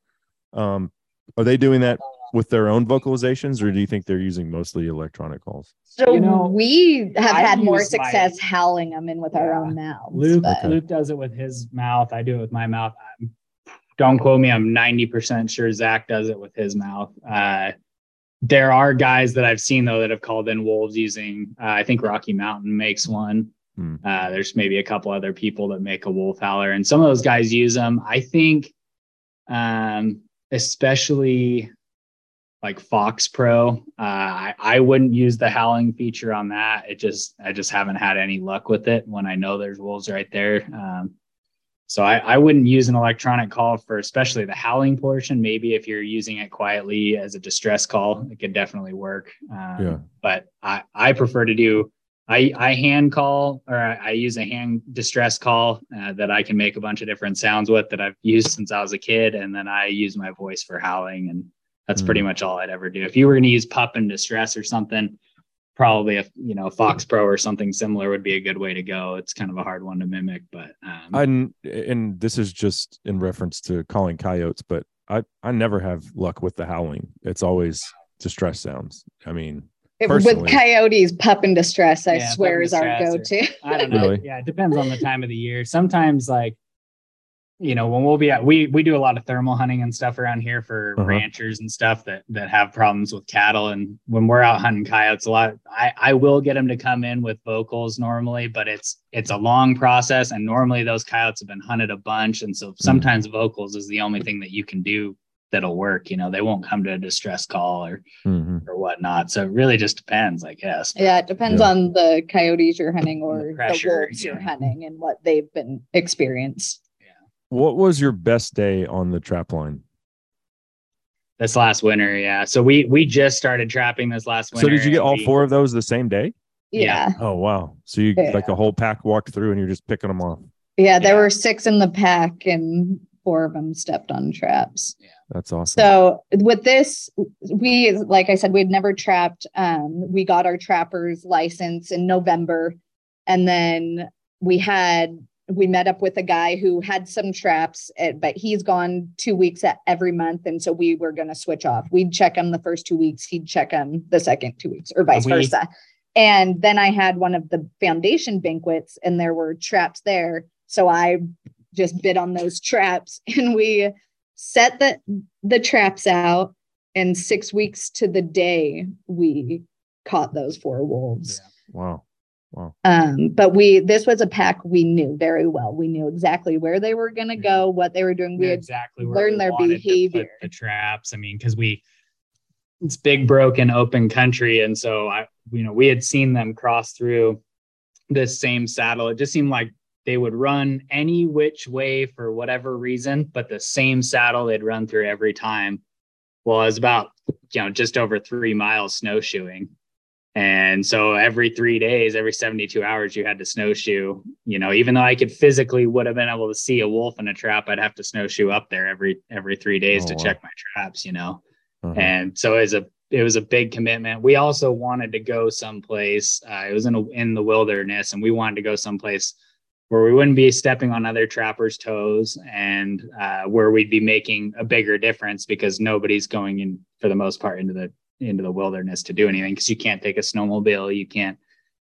um, are they doing that with their own vocalizations, or do you think they're using mostly electronic calls? So You know, we have I had more use my- success howling them in with our own mouths. Luke Okay. Luke does it with his mouth. I do it with my mouth. I'm- Don't quote me. I'm 90% sure Zach does it with his mouth. Uh, there are guys that I've seen though that have called in wolves using. Uh, I think Rocky Mountain makes one. Hmm. Uh, there's maybe a couple other people that make a wolf howler, and some of those guys use them. I think, um, especially like Fox Pro. Uh, I, I wouldn't use the howling feature on that. It just I just haven't had any luck with it when I know there's wolves right there. Um, so I, I wouldn't use an electronic call for especially the howling portion. Maybe if you're using it quietly as a distress call, it could definitely work. Um, Yeah. But I, I prefer to do I, I hand call or I, I use a hand distress call uh, that I can make a bunch of different sounds with that I've used since I was a kid. And then I use my voice for howling. And that's pretty much all I'd ever do. If you were going to use pup and distress or something, probably a you know Fox Pro or something similar would be a good way to go. It's kind of a hard one to mimic, but um, And and this is just in reference to calling coyotes, but I I never have luck with the howling. It's always distress sounds. I mean, If- personally- with coyotes, pup in distress, I Yeah, swear is our go-to. I don't know. Really? Yeah, it depends on the time of the year. Sometimes like you know when we'll be at we we do a lot of thermal hunting and stuff around here for Uh-huh. ranchers and stuff that that have problems with cattle and when we're out hunting coyotes a lot i i will get them to come in with vocals normally but it's it's a long process and normally those coyotes have been hunted a bunch and so sometimes vocals is the only thing that you can do that'll work you know they won't come to a distress call or mhm. or whatnot so it really just depends i guess Yeah, it depends Yeah. on the coyotes you're hunting or the, pressure, wolves you're yeah. hunting and what they've been experienced. Yeah. What was your best day on the trap line? this last winter yeah so we we just started trapping this last winter So did you get all we- four of those the same day? Yeah. Yeah. Oh wow! So you Yeah. like a whole pack walked through, and you're just picking them off. Yeah, there Yeah. were six in the pack and four of them stepped on traps. That's awesome. So with this, we like I said, we'd never trapped. Um, we got our trapper's license in November, and then we had we met up with a guy who had some traps, eh, but he's gone two weeks at every month, and so we were going to switch off. We'd check him the first two weeks, he'd check him the second two weeks, or vice we- versa. And then I had one of the foundation banquets, and there were traps there, so I just bid on those traps, and we set the the traps out and six weeks to the day we caught those four wolves wow. Wow. Um but we this was a pack we knew very well we knew exactly where they were going to go what they were doing we had exactly learned their behavior. the traps. I mean, because we it's big broken open country, and so I you know we had seen them cross through this same saddle. It just seemed like they would run any which way for whatever reason, but the same saddle they'd run through every time. Well, it was about you know just over three miles snowshoeing. And so every three days, every 72 hours, you had to snowshoe. You know, even though I could physically would have been able to see a wolf in a trap, I'd have to snowshoe up there every every three days Oh, to wow. check my traps. You know, Uh-huh. and so it was a it was a big commitment. We also wanted to go someplace. Uh, it was in a, in the wilderness, and we wanted to go someplace where we wouldn't be stepping on other trappers' toes, and uh, where we'd be making a bigger difference because nobody's going in for the most part into the into the wilderness to do anything because you can't take a snowmobile. You can't,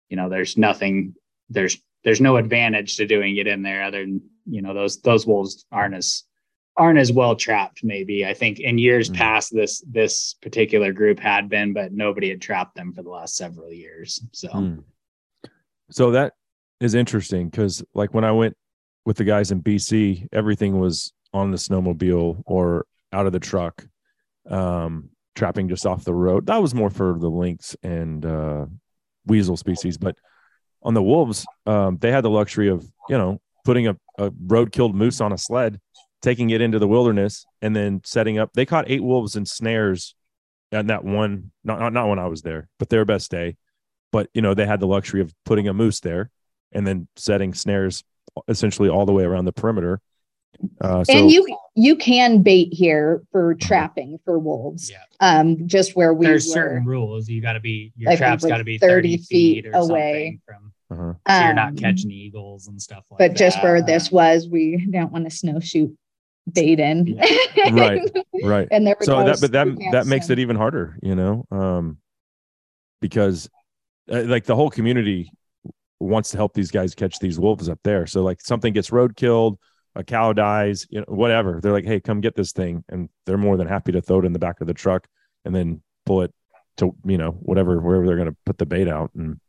you know, there's nothing, there's there's no advantage to doing it in there other than you know those those wolves aren't as aren't as well trapped maybe i think in years Mhm. past this this particular group had been but nobody had trapped them for the last several years so Hmm. So that is interesting because, like, when I went with the guys in BC, everything was on the snowmobile or out of the truck, um, trapping just off the road. That was more for the lynx and uh, weasel species, but on the wolves, um, they had the luxury of you know putting a, a road killed moose on a sled, taking it into the wilderness, and then setting up. They caught eight wolves in snares, and that one not not, not when I was there, but their best day but you know they had the luxury of putting a moose there and then setting snares essentially all the way around the perimeter uh, so and you you can bait here for trapping for wolves. Yeah. Um, just where we there's were. certain rules you got to be your I traps like got to be 30 30, feet, feet or away. from uh-huh. so you're not um, catching eagles and stuff like But that just where this was, we don't want to snowshoe bait in. Right. right and there were so that but that that makes it even harder you know um because uh, like the whole community wants to help these guys catch these wolves up there. So like something gets road killed a cow dies you know whatever. They're like hey come get this thing. And they're more than happy to throw it in the back of the truck and then pull it to you know whatever wherever they're going to put the bait out. And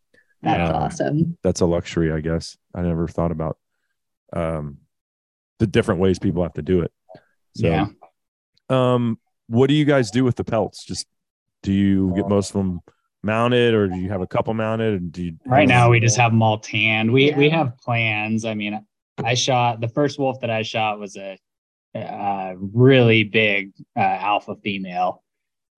That's uh, awesome. that's a luxury i guess. I never thought about um the different ways people have to do it. So yeah. um, what do you guys do with the pelts? Just do you get most of them mounted, or do you have a couple mounted? And do you right now we just have them all tanned we we have plans i mean i shot the first wolf that i shot was a, a really big uh, alpha female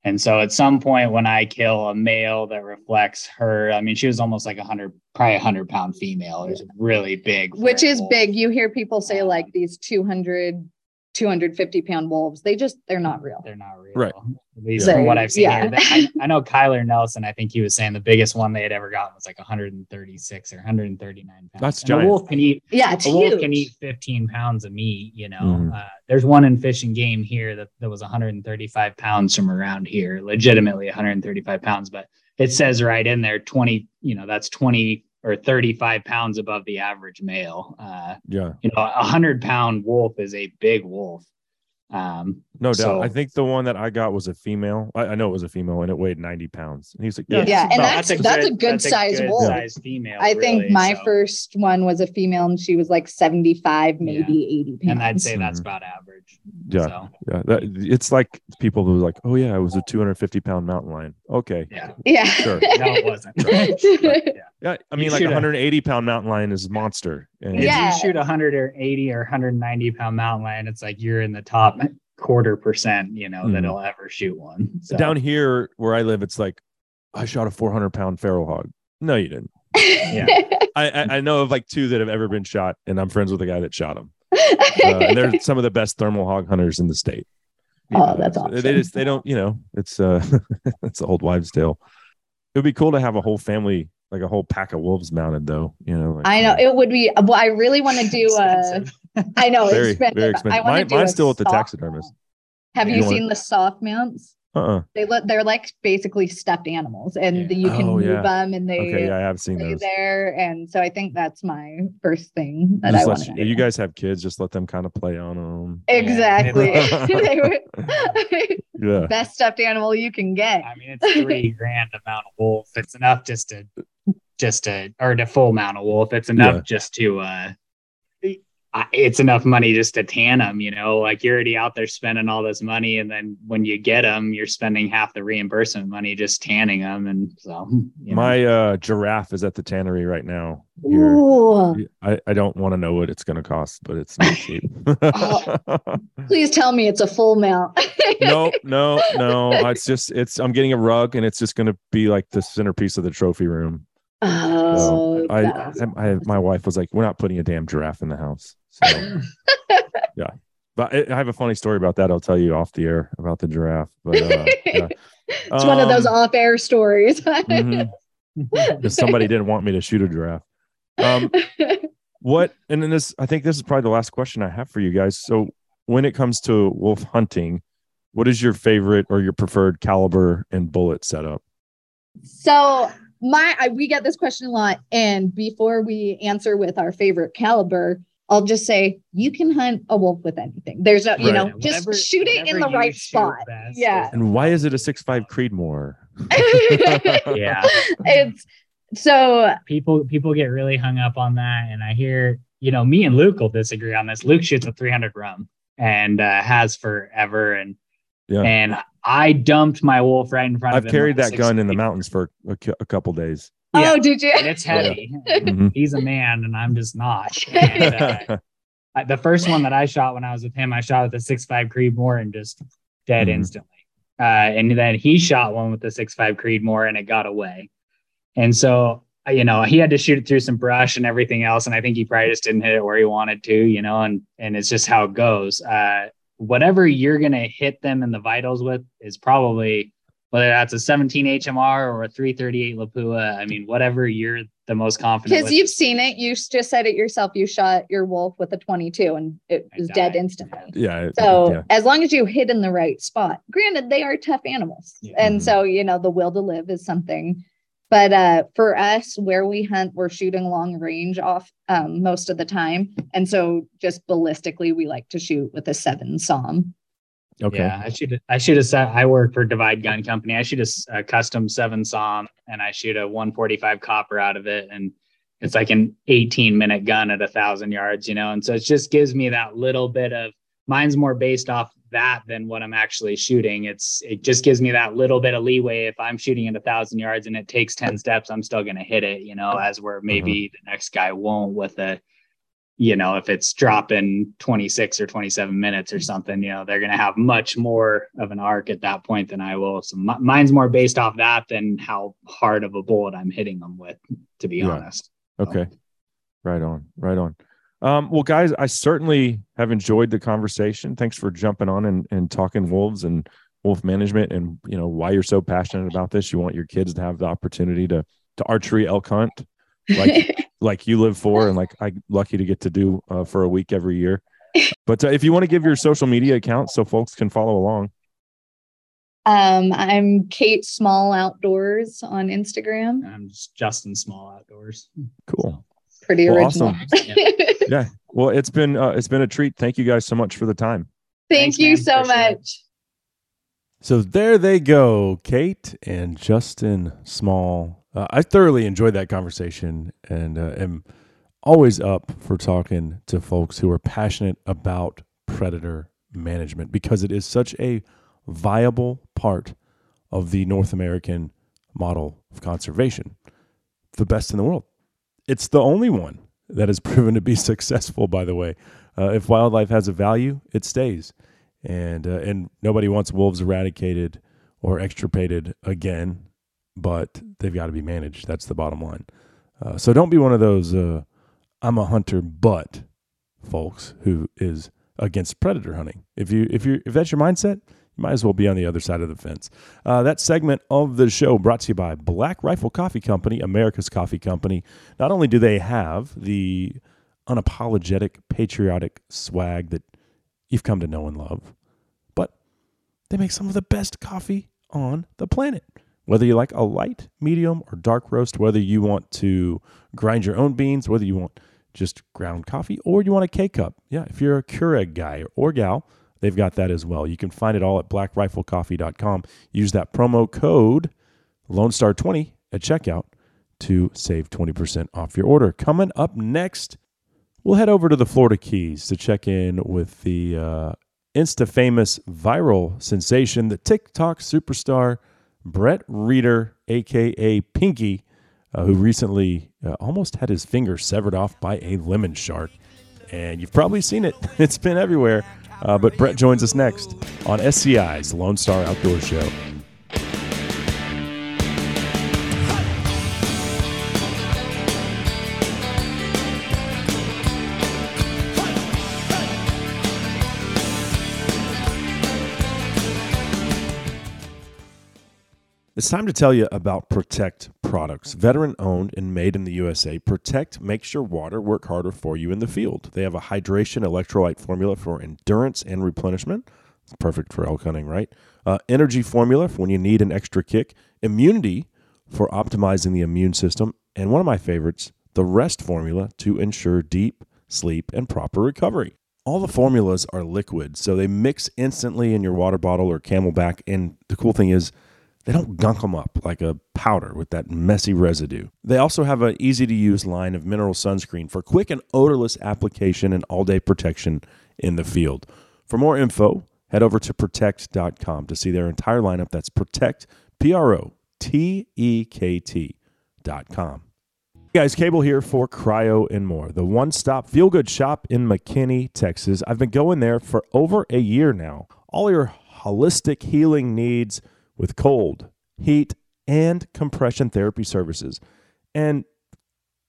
and so at some point when i kill a male that reflects her i mean she was almost like a hundred probably a hundred pound female it was really big Which is wolf. big. You hear people say like these 200, 250 pound wolves. They just they're not real. they're not real Right. at least Yeah. from what i've seen Yeah. here. I, I know kyler nelson i think he was saying the biggest one they had ever gotten was like 136 or 139 pounds That's And a wolf can eat Yeah, it's a wolf huge. can eat 15 pounds of meat you know Mhm. uh, there's one in Fish and Game here that, that was 135 pounds from around here legitimately 135 pounds but it says right in there 20 you know that's 20 or 35 pounds above the average male uh yeah, you know a 100 pound wolf is a big wolf um no doubt. So- I think the one that I got was a female. I, I know it was a female, and it weighed ninety pounds. And he's like, Yeah. yeah, Yeah, and So that's that's a good that's size good wolf. size female I think really, my so- first one was a female and she was like 75, maybe 80 pounds. and i'd say that's Mhm. about average yeah, so yeah. That, it's like people who are like, oh yeah, it was a two hundred fifty pound mountain lion. Okay, yeah yeah. Sure. no it wasn't yeah. I You mean, like should a have- hundred eighty pound mountain lion is a monster. And If Yeah. you shoot a 180 or 190 pound mountain lion, it's like you're in the top quarter percent, you know, Mhm. that'll ever shoot one. So, down here where I live, it's like I shot a four hundred pound feral hog. No, you didn't. Yeah. I, I I know of like two that have ever been shot, and I'm friends with the guy that shot them. Uh, and they're some of the best thermal hog hunters in the state. Oh, that's So awesome. They just they don't you know it's uh it's an old wives' tale. It would be cool to have a whole family like a whole pack of wolves mounted though. You know, like, I know uh, it would be. Well, I really want to do. Uh, Expensive. I know very expensive. very expensive. wanna Mine, do mine's still at the soft- taxidermist. Have You you wanna- seen the soft mounts? Uh uh They look. They're like basically stuffed animals, and Yeah. you can Oh, move yeah. them, and they Okay, yeah, I have seen stay those. there. And so I think that's my first thing that Just I want you, you guys have kids, just let them kind of play on them. exactly. Yeah. Yeah. Best stuffed animal you can get. I mean, it's three grand to mount a wolf. It's enough just to, just to, or to full mount a wolf. It's enough Yeah. just to, uh, it's enough money just to tan them, you know, like you're already out there spending all this money. And then when you get them, you're spending half the reimbursement money just tanning them. And so, you know. My uh, giraffe is at the tannery right now. Here. Ooh, I, I don't want to know what it's going to cost, but it's not cheap. please tell me it's a full mount. no, no, no. It's just it's. I'm getting a rug, and it's just going to be like the centerpiece of the trophy room. Oh, I, that's I, I, my wife was like, "We're not putting a damn giraffe in the house." So, yeah. But I, I have a funny story about that. I'll tell you off the air about the giraffe. But uh, yeah. it's one of those Um, off-air stories. mhm. 'Cause somebody didn't want me to shoot a giraffe. Um, what and then this i think this is probably the last question i have for you guys so when it comes to wolf hunting What is your favorite or your preferred caliber and bullet setup? So my I, we get this question a lot, and before we answer with our favorite caliber, I'll just say you can hunt a wolf with anything. There's no, you know, Yeah, just shoot it in the right spot. best Yeah. And why is it a six five Creedmoor? yeah. it's so people people get really hung up on that and i hear you know me and luke will disagree on this luke shoots a 300 RUM and uh, has forever and Yeah. and i dumped my wolf right in front I've of him I've carried with that a gun in the mountains for a, cou- a couple days. Yeah. oh, did you? and it's heavy Mhm. he's a man and i'm just not and, uh, I- the first one that i shot when i was with him i shot with a 6.5 creedmoor and just dead Mhm. instantly uh, and then he shot one with the 6.5 creedmoor and it got away and so uh, you know he had to shoot it through some brush and everything else and i think he probably just didn't hit it where he wanted to you know and and it's just how it goes uh, whatever you're going to hit them in the vitals with is probably whether that's a 17 hmr or a 338 lapua i mean whatever you're the most confident Because you've seen it. You just said it yourself. You shot your wolf with a 22 and it I was dead died. instantly. Yeah. it- So yeah. as long as you hit in the right spot, granted they are tough animals. Yeah. And Mhm. so, you know, the will to live is something. But uh for us, where we hunt, we're shooting long range off um, most of the time. And so just ballistically, we like to shoot with a seven SAUM. Okay. Yeah, I shoot. a- I shoot a set. I work for Divide Gun Company. I shoot a custom seven SAUM, and I shoot a 145 copper out of it, and it's like an 18 minute gun at a thousand yards, you know. And so it just gives me that little bit of. Mine's more based off that than what I'm actually shooting. It's it just gives me that little bit of leeway. If I'm shooting at a thousand yards and it takes 10 steps, I'm still gonna hit it, you know. As where mm-hmm. maybe the next guy won't with a you know, if it's dropping 26 or 27 minutes or something, you know, they're going to have much more of an arc at that point than I will. So mi- mine's more based off that than how hard of a bullet I'm hitting them with, to be Yeah. honest. Okay. Right on. Right on. Um, well, guys, I certainly have enjoyed the conversation. Thanks for jumping on and, and talking wolves and wolf management and you know why you're so passionate about this. You want your kids to have the opportunity to to archery elk hunt like like you live for and like I'm lucky to get to do uh, for a week every year. But uh, if you want to give your social media accounts so folks can follow along, um, I'm Kate Small Outdoors on Instagram. I'm just Justin Small Outdoors. cool. Pretty Well, original. Yeah. Well, it's been uh, it's been a treat. Thank you guys so much for the time. Thank Thanks, you man. so Appreciate it. much. So there they go, Kate and Justin Small. Uh, I thoroughly enjoyed that conversation and uh, am always up for talking to folks who are passionate about predator management because it is such a viable part of the North American model of conservation, the best in the world. It's the only one that has proven to be successful, by the way. Uh, if wildlife has a value, it stays and uh, and nobody wants wolves eradicated or extirpated again, but they've got to be managed. That's the bottom line. Uh, so don't be one of those uh, I'm a hunter, but folks who is against predator hunting. If you if you if that's your mindset, might as well be on the other side of the fence. Uh, that segment of the show brought to you by Black Rifle Coffee Company, America's coffee company. Not only do they have the unapologetic patriotic swag that you've come to know and love. But they make some of the best coffee on the planet. Whether you like a light, medium, or dark roast, whether you want to grind your own beans, whether you want just ground coffee, or you want a K cup. Yeah, if you're a Keurig guy or gal, they've got that as well. You can find it all at blackriflecoffee.com. Use that promo code Lone Star 20 at checkout to save 20% off your order. Coming up next, we'll head over to the Florida Keys to check in with the uh, Insta famous viral sensation, the TikTok superstar Brett Reeder, aka Pinky, uh, who recently uh, almost had his finger severed off by a lemon shark. And you've probably seen it, it's been everywhere. Uh, but Brett joins us next on SCI's Lone Star Outdoor Show. It's time to tell you about Protekt products. Veteran owned and made in the USA, Protekt makes your water work harder for you in the field. They have a hydration electrolyte formula for endurance and replenishment. It's perfect for elk hunting, right? Uh, energy formula for when you need an extra kick. Immunity for optimizing the immune system. And one of my favorites, the rest formula to ensure deep sleep and proper recovery. All the formulas are liquid, so they mix instantly in your water bottle or CamelBak. And the cool thing is, they don't gunk them up like a powder with that messy residue. They also have an easy to use line of mineral sunscreen for quick and odorless application and all day protection in the field. For more info, head over to protekt.com to see their entire lineup. That's protekt, P R O T E K T.com. Hey guys, Cable here for Cryo and More, the one stop feel good shop in McKinney, Texas. I've been going there for over a year now. All your holistic healing needs with cold, heat, and compression therapy services. And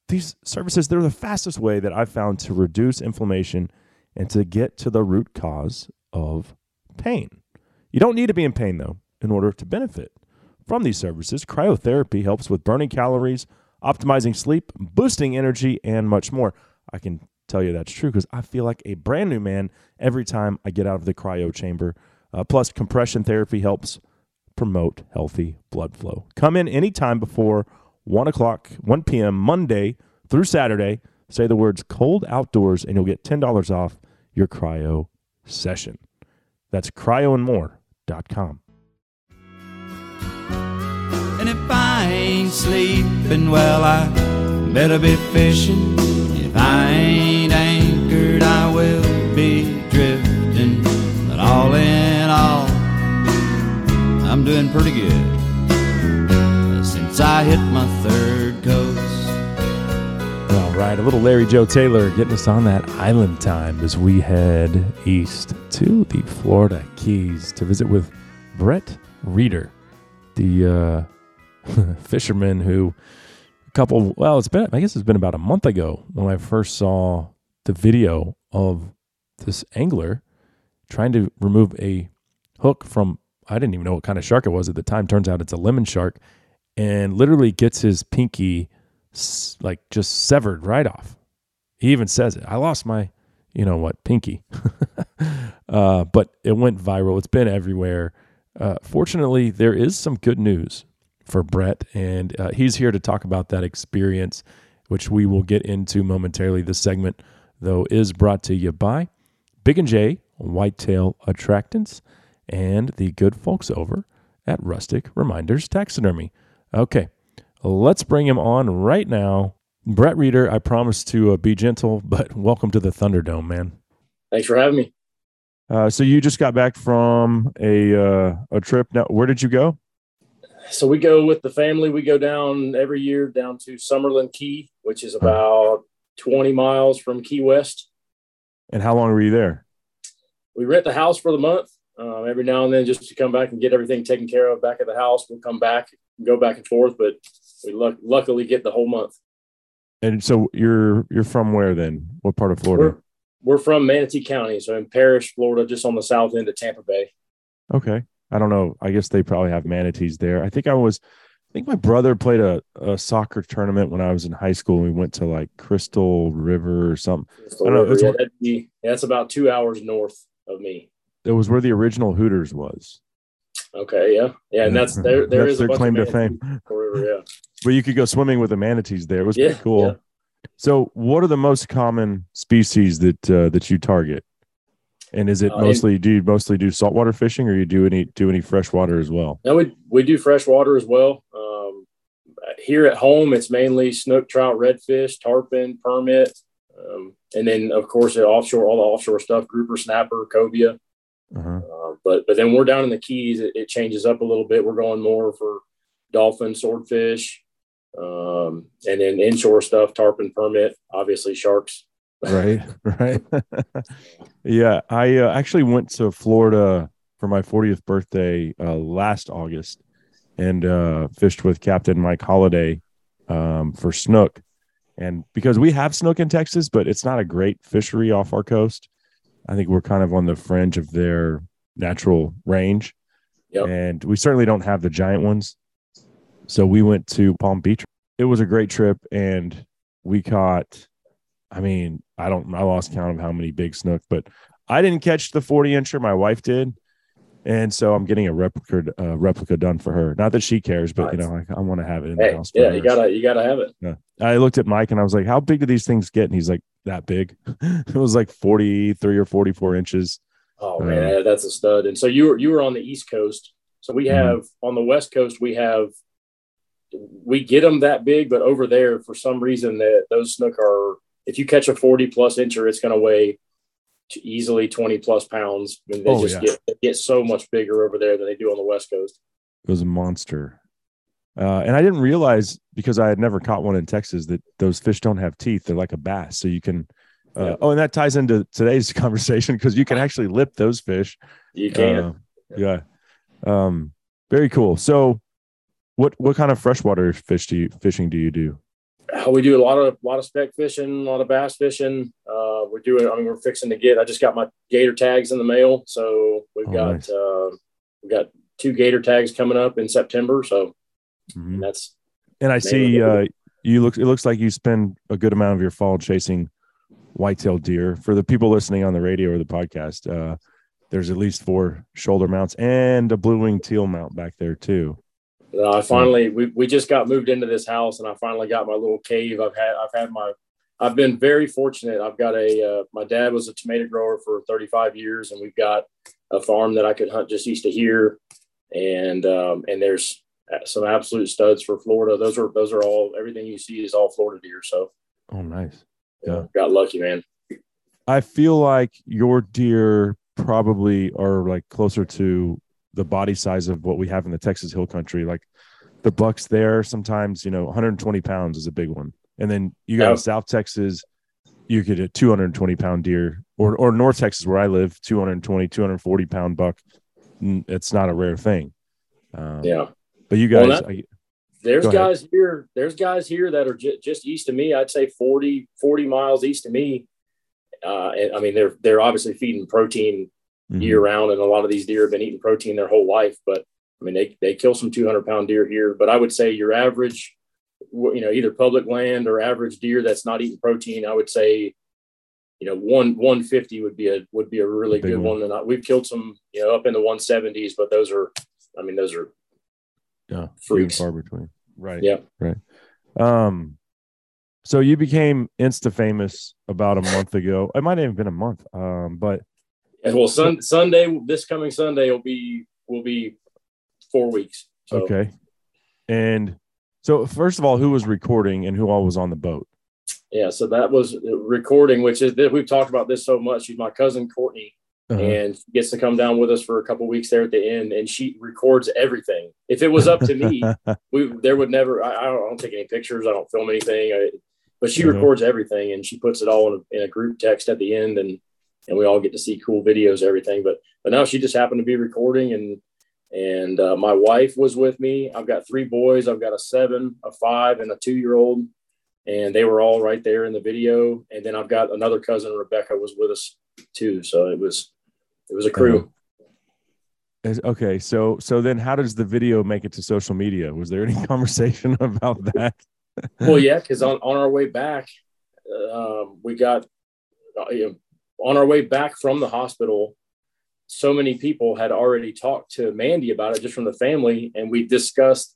these services, they're the fastest way that I've found to reduce inflammation and to get to the root cause of pain. You don't need to be in pain, though, in order to benefit from these services. Cryotherapy helps with burning calories, optimizing sleep, boosting energy, and much more. I can tell you that's true because I feel like a brand new man every time I get out of the cryo chamber. Uh, plus, compression therapy helps promote healthy blood flow. Come in anytime before 1 o'clock, 1 p.m., Monday through Saturday. Say the words cold outdoors, and you'll get $10 off your cryo session. That's cryoandmore.com. And if I ain't sleeping, well, I better be fishing. If I ain't anchored, I will be drifting. But all in I'm doing pretty good. Since I hit my third coast. All right, a little Larry Joe Taylor getting us on that island time as we head east to the Florida Keys to visit with Brett Reeder, the uh, fisherman who a couple well, it's been I guess it's been about a month ago when I first saw the video of this angler trying to remove a hook from I didn't even know what kind of shark it was at the time. Turns out it's a lemon shark, and literally gets his pinky like just severed right off. He even says it. I lost my, you know what, pinky. uh, but it went viral. It's been everywhere. Uh, fortunately, there is some good news for Brett, and uh, he's here to talk about that experience, which we will get into momentarily. This segment, though, is brought to you by Big and J Whitetail Attractants and the good folks over at Rustic Reminders Taxidermy. Okay, let's bring him on right now. Brett Reeder, I promise to uh, be gentle, but welcome to the Thunderdome, man. Thanks for having me. Uh, so you just got back from a uh, a trip. Now, where did you go? So we go with the family. We go down every year down to Summerland Key, which is about 20 miles from Key West. And how long were you there? We rent the house for the month. Um, every now and then, just to come back and get everything taken care of back at the house. We'll come back, and go back and forth, but we luck- luckily get the whole month. And so you're you're from where then? What part of Florida? We're, we're from Manatee County, so in Parrish, Florida, just on the south end of Tampa Bay. Okay. I don't know. I guess they probably have manatees there. I think I was I think my brother played a, a soccer tournament when I was in high school. We went to like Crystal River or something. So I don't know, it's- yeah, be, that's about two hours north of me. It was where the original Hooters was. Okay, yeah, yeah, and that's there. There That's is their a claim to fame. River, yeah. But you could go swimming with the manatees there. It was Yeah, pretty cool. yeah. So, what are the most common species that uh, that you target? And is it Uh, mostly do you mostly do saltwater fishing, or you do any do any freshwater as well? Now we we do freshwater as well. Um, here at home, it's mainly snook, trout, redfish, tarpon, permit, um, and then of course the offshore, all the offshore stuff: grouper, snapper, cobia. Uh-huh. Uh, but but then we're down in the Keys. It, it changes up a little bit. We're going more for dolphin, swordfish, um, and then inshore stuff: tarpon, permit, obviously sharks. right right yeah i uh, actually went to florida for my 40th birthday uh, last august and uh, fished with captain mike holliday um, for snook and because we have snook in texas but it's not a great fishery off our coast i think we're kind of on the fringe of their natural range Yep. and we certainly don't have the giant ones so we went to palm beach it was a great trip and we caught I mean, I don't, I lost count of how many big snook, but I didn't catch the 40 incher. My wife did. And so I'm getting a replica uh, replica done for her. Not that she cares, but you know, I, I want to have it in the house. yeah, you gotta you gotta have it. Yeah. I looked at Mike and I was like, "How big do these things get?" And he's like, "That big." it was like forty three or forty four inches. Oh Uh, man, that- that's a stud. And so you were you were on the East Coast. So we Mhm. have on the West Coast we have we get them that big, but over there for some reason that those snook are if you catch a forty plus incher, it's going to weigh easily twenty plus pounds. I mean, they Oh, just yeah. get they get so much bigger over there than they do on the West Coast. It was a monster. Uh, and I didn't realize because I had never caught one in Texas that those fish don't have teeth. They're like a bass. So you can, uh, Yeah. oh, and that ties into today's conversation because you can actually lip those fish. You can. Uh, yeah. Um, very cool. So what, what kind of freshwater fish do you, fishing do you do? Uh, we do a lot of lot of speck fishing, a lot of bass fishing. Uh, we're doing. I mean, we're fixing to get. I just got my gator tags in the mail, so we've Oh, got nice. uh, we got two gator tags coming up in September. So Mhm. that's And I see, uh, you look, it looks like you spend a good amount of your fall chasing white-tailed deer for the people listening on the radio or the podcast. Uh, there's at least four shoulder mounts and a blue-wing teal mount back there too. Uh, I finally we, we just got moved into this house and I finally got my little cave. I've had I've had my I've been very fortunate. I've got a uh, my dad was a tomato grower for 35 years and we've got a farm that I could hunt just east of here and um, and there's some absolute studs for Florida. Those are those are all everything you see is all Florida deer. So Oh, nice. yeah, got lucky, man. I feel like your deer probably are like closer to the body size of what we have in the Texas Hill Country. Like the bucks there, sometimes you know, 120 pounds is a big one, and then you got Yeah. South Texas, you get a 220 pound deer, or or North Texas where I live, 220, 240 pound buck. It's not a rare thing. Um, Yeah. but you Well, guys, that- I- There's guys here. There's guys here that are ju- just east of me. I'd say 40, 40 miles east of me. Uh, and I mean, they're they're obviously feeding protein mhm. year round, and a lot of these deer have been eating protein their whole life. But I mean, they they kill some two hundred pound deer here. But I would say your average, you know, either public land or average deer that's not eating protein, I would say, you know, one one fifty would be a would be a really Big good one. one. And I, we've killed some, you know, up in the one seventies, but those are, I mean, those are yeah, freaks. far between. Right. Yeah. Right. Um, so you became insta famous about a month ago. It might have even been a month. Um, but And well, sun, Sunday, this coming Sunday will be will be four weeks. So, okay. And so first of all, who was recording and who all was on the boat? Yeah, so that was recording, which is that we've talked about this so much. She's my cousin Courtney, Uh-huh. and she gets to come down with us for a couple weeks there at the end, and she records everything. If it was up to me, we there would never. I, I, don't, I don't take any pictures. I don't film anything. I, but she Mhm. records everything, and she puts it all in a, in a group text at the end, and and we all get to see cool videos, everything. But but now she just happened to be recording, and and uh, my wife was with me. I've got three boys. I've got a seven, a five, and a two year old, and they were all right there in the video. And then I've got another cousin, Rebecca, was with us too. So it was it was a crew. Is- Okay, so so then how does the video make it to social media? Was there any conversation about that? well, yeah, because on, on our way back, um, we got uh, you know, on our way back from the hospital. So many people had already talked to Mandy about it just from the family, and we discussed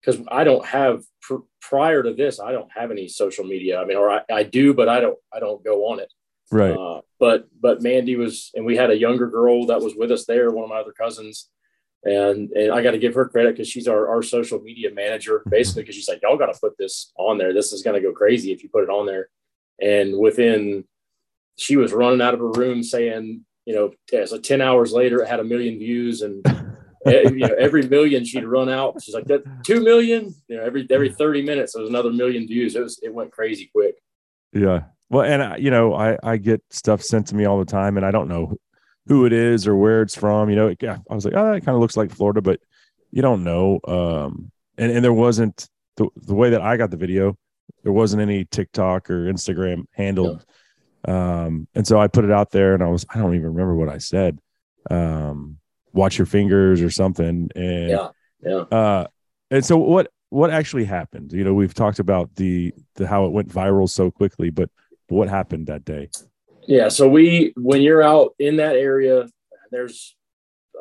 because I don't have pr- prior to this, I don't have any social media. I mean, or I, I do, but I don't I don't go on it. Right. Uh, but but Mandy was, and we had a younger girl that was with us there, one of my other cousins, and and I got to give her credit because she's our our social media manager, basically, because she's like, y'all got to put this on there. This is going to go crazy if you put it on there. And within, she was running out of her room saying, you know, yeah, so ten hours later, it had a million views, and eh, you know, every million she'd run out. She's like, that two million, you know, every every thirty minutes, there was another million views. It was it went crazy quick. Yeah. Well, and I, you know, I I get stuff sent to me all the time, and I don't know who it is or where it's from. You know, it, I was like, oh, that kind of looks like Florida, but you don't know. Um, and and there wasn't the the way that I got the video. There wasn't any TikTok or Instagram handled. Um, and so I put it out there, and I was I don't even remember what I said. Um, watch your fingers or something, and Yeah, yeah. uh, and so what what actually happened? You know, we've talked about the the how it went viral so quickly, but what happened that day? Yeah. So we, when you're out in that area, there's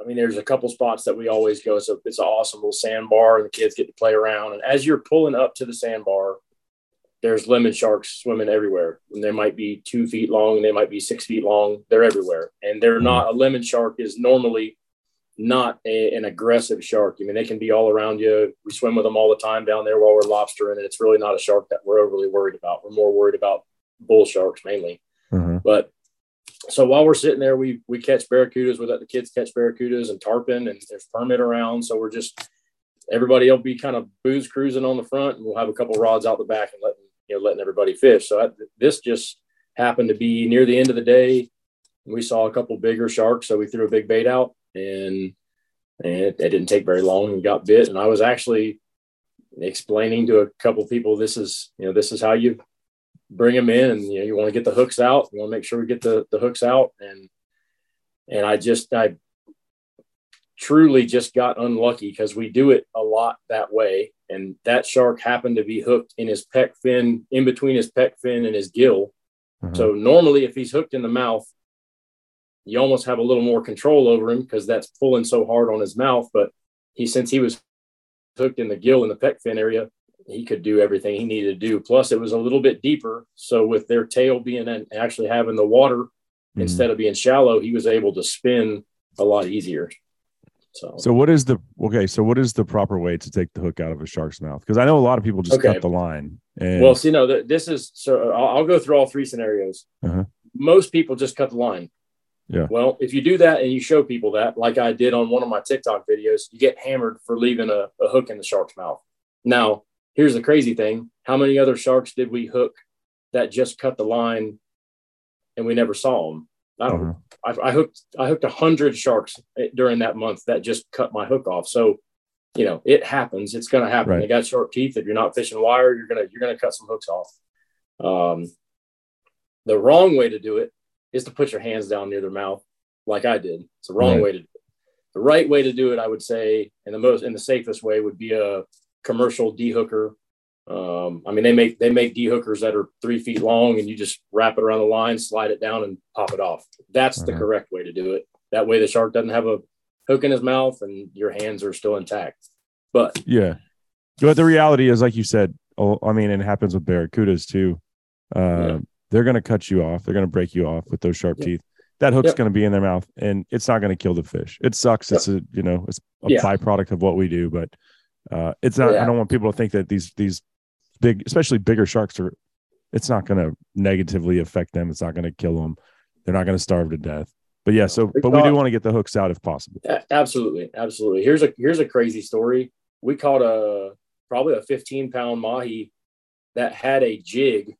I mean, there's a couple spots that we always go. It's a it's an awesome little sandbar, and the kids get to play around. And as you're pulling up to the sandbar, there's lemon sharks swimming everywhere. And they might be two feet long, and they might be six feet long. They're everywhere, and they're not. A lemon shark is normally not a, an aggressive shark. I mean, they can be all around you. We swim with them all the time down there while we're lobstering, and it's really not a shark that we're overly worried about. We're more worried about bull sharks mainly. Mhm. But so while we're sitting there, we we catch barracudas. We let the kids catch barracudas and tarpon, and there's permit around. So we're just everybody will be kind of booze cruising on the front, and we'll have a couple rods out the back and letting you know letting everybody fish. So I, this just happened to be near the end of the day. We saw a couple bigger sharks, so we threw a big bait out, and and it, it didn't take very long and got bit. And I was actually explaining to a couple people, this is you know this is how you bring them in, and you know you want to get the hooks out. You want to make sure we get the the hooks out, and and I just I truly just got unlucky because we do it a lot that way. And that shark happened to be hooked in his pec fin, in between his pec fin and his gill. Mhm. So normally, if he's hooked in the mouth, you almost have a little more control over him because that's pulling so hard on his mouth. But he, since he was hooked in the gill in the pec fin area, he could do everything he needed to do. Plus, it was a little bit deeper. So with their tail being and actually having the water Mhm. instead of being shallow, he was able to spin a lot easier. So, So what is the okay? So what is the proper way to take the hook out of a shark's mouth? Because I know a lot of people just Okay. cut the line. And well, see, no, th- this is so I'll, I'll go through all three scenarios. Uh-huh. Most people just cut the line. Yeah. Well, if you do that and you show people that, like I did on one of my TikTok videos, you get hammered for leaving a, a hook in the shark's mouth. Now, here's the crazy thing: how many other sharks did we hook that just cut the line, and we never saw them? I don't. Uh-huh. I, I hooked I hooked a hundred sharks eh, during that month that just cut my hook off. So, you know, it happens. It's going to happen. Right. They got sharp teeth. If you're not fishing wire, you're gonna you're gonna cut some hooks off. Um, the wrong way to do it is to put your hands down near their mouth, like I did. It's the wrong Right. way to do it. The right way to do it, I would say, and the most and the safest way would be a commercial dehooker. Um, I mean, they make they make dehookers that are three feet long, and you just wrap it around the line, slide it down, and pop it off. That's the Uh-huh. correct way to do it. That way, the shark doesn't have a hook in his mouth, and your hands are still intact. But Yeah. But the reality is, like you said, oh, I mean, it happens with barracudas too. Uh, Yeah. They're going to cut you off. They're going to break you off with those sharp Yep. teeth. That hook's Yep. going to be in their mouth, and it's not going to kill the fish. It sucks. It's a you know, it's a Yeah. byproduct of what we do, but uh, it's not. I don't want people to think that these these big, especially bigger sharks, are. It's not going to negatively affect them. It's not going to kill them. They're not going to starve to death. But yeah, so We but we do want to get the hooks out if possible. Absolutely, absolutely. Here's a here's a crazy story. We caught a probably a 15 pound mahi that had a jig,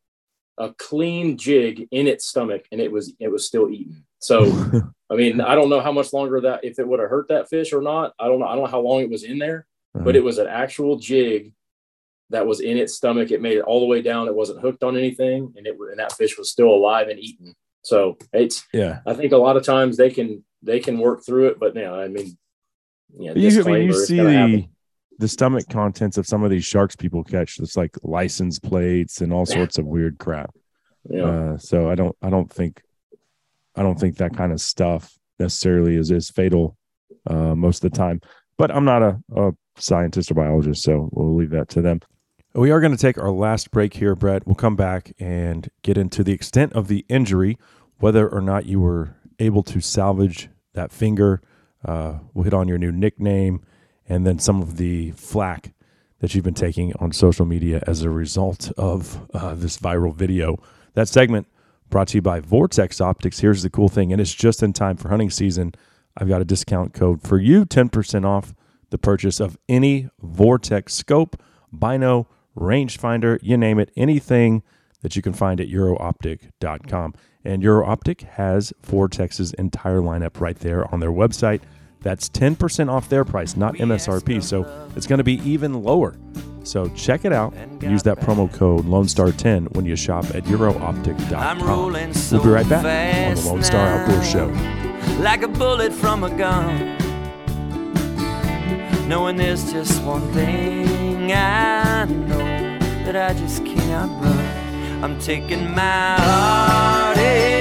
a clean jig in its stomach, and it was it was still eating. So I mean, I don't know how much longer that if it would have hurt that fish or not. I don't know. I don't know how long it was in there, but uh-huh. it was an actual jig that was in its stomach. It made it all the way down. It wasn't hooked on anything, and it and that fish was still alive and eaten. So it's yeah. I think a lot of times they can they can work through it, but know, I mean, yeah, you, I mean, you see the happen. the stomach contents of some of these sharks people catch. It's like license plates and all sorts of weird crap. Yeah. Uh, so I don't I don't think I don't think that kind of stuff necessarily is is fatal uh, most of the time. But I'm not a, a scientist or biologist, so we'll leave that to them. We are going to take our last break here, Brett. We'll come back and get into the extent of the injury, whether or not you were able to salvage that finger. Uh, we'll hit on your new nickname and then some of the flack that you've been taking on social media as a result of uh, this viral video. That segment brought to you by Vortex Optics. Here's the cool thing, and it's just in time for hunting season. I've got a discount code for you 10% off the purchase of any Vortex scope, bino, rangefinder, you name it, anything that you can find at eurooptic.com. And Eurooptic has Vortex's entire lineup right there on their website. That's 10% off their price, not MSRP. So it's going to be even lower. So check it out. Use that promo code Lone Star 10 when you shop at eurooptic.com. rolling We'll be right back on the Lone Star Outdoor. Show. like a bullet from a gun. Knowing there's just one thing I know that I just cannot run. I'm taking my heartache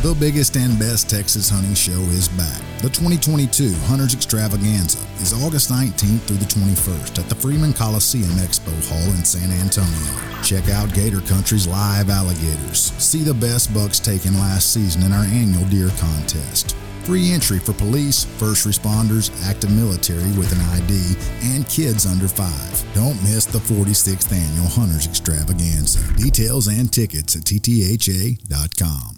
The biggest and best Texas hunting show is back. The 2022 Hunters Extravaganza is August 19th through the 21st at the Freeman Coliseum Expo Hall in San Antonio. Check out Gator Country's live alligators. See the best bucks taken last season in our annual deer contest. Free entry for police, first responders, active military with an ID, and kids under 5. Don't miss the 46th annual Hunters Extravaganza. Details and tickets at ttha.com.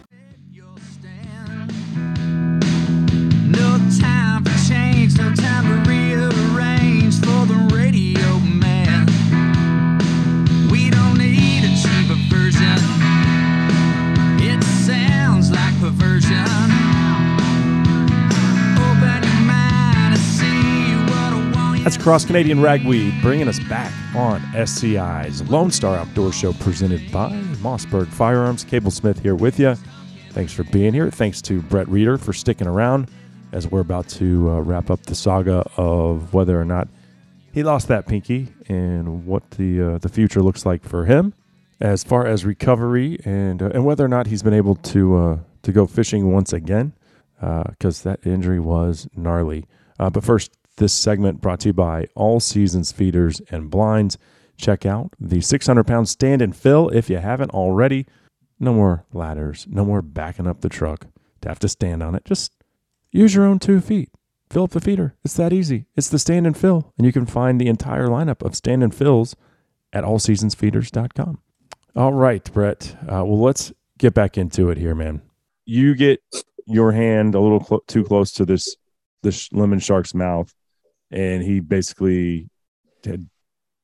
That's Cross Canadian Ragweed bringing us back on SCI's Lone Star Outdoor Show presented by Mossberg Firearms. Cable Smith here with you. Thanks for being here. Thanks to Brett Reeder for sticking around as we're about to uh, wrap up the saga of whether or not he lost that pinky and what the uh, the future looks like for him as far as recovery and uh, and whether or not he's been able to uh, to go fishing once again because that injury was gnarly. Uh, but first, this segment brought to you by All Seasons Feeders and Blinds. Check out the 600 pound stand and fill if you haven't already. No more ladders, no more backing up the truck to have to stand on it. Just use your own two feet. Fill up the feeder. It's that easy. It's the stand and fill. And you can find the entire lineup of stand and fills at allseasonsfeeders.com. All right, Brett. Uh, well, let's get back into it here, man. You get your hand a little clo- too close to this this lemon shark's mouth, and he basically had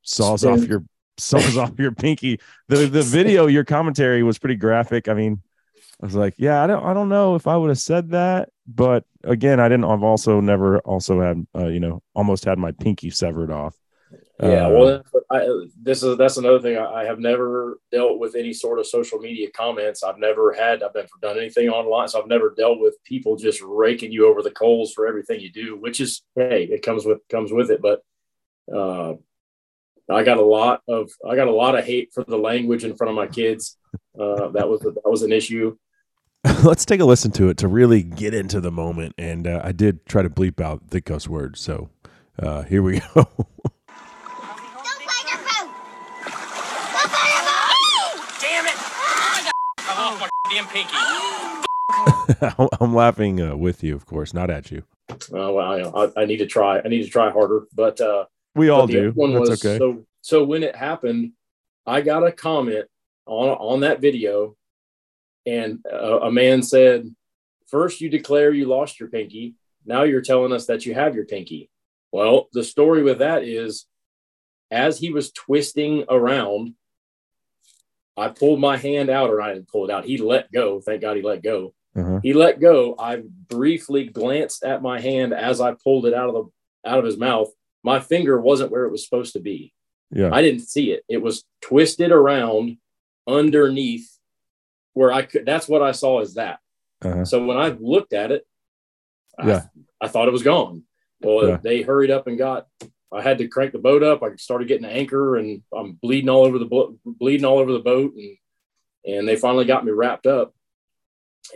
saws off your saws off your pinky. The the video, your commentary was pretty graphic. I mean, I was like, yeah, I don't I don't know if I would have said that, but again, I didn't. I've also never also had uh, you know almost had my pinky severed off. Yeah, Uh, well, I, this is that's another thing. I, I have never dealt with any sort of social media comments. I've never had. I've never done anything online, so I've never dealt with people just raking you over the coals for everything you do. Which is, hey, it comes with comes with it. But uh, I got a lot of I got a lot of hate for the language in front of my kids. Uh, that was that was an issue. let's take a listen to it to really get into the moment. And uh, I did try to bleep out the cuss words, so uh, here we go. I'm laughing uh, with you, of course, not at you. Uh, well, I, I need to try. I need to try harder. But uh, We all But do. One That's was, okay. So, so when it happened, I got a comment on on that video, and uh, a man said, first you declare you lost your pinky. Now you're telling us that you have your pinky." Well, the story with that is, as he was twisting around, I pulled my hand out, or I didn't pull it out. He let go. Thank God he let go. Uh-huh. He let go. I briefly glanced at my hand as I pulled it out of the out of his mouth. My finger wasn't where it was supposed to be. Yeah. I didn't see it. It was twisted around underneath where I could. That's what I saw as that. Uh-huh. So when I looked at it, Yeah. I, I thought it was gone. Well, Yeah. they hurried up and got. I had to crank the boat up. I started getting an anchor, and I'm bleeding all over the boat, bleeding all over the boat, and and they finally got me wrapped up.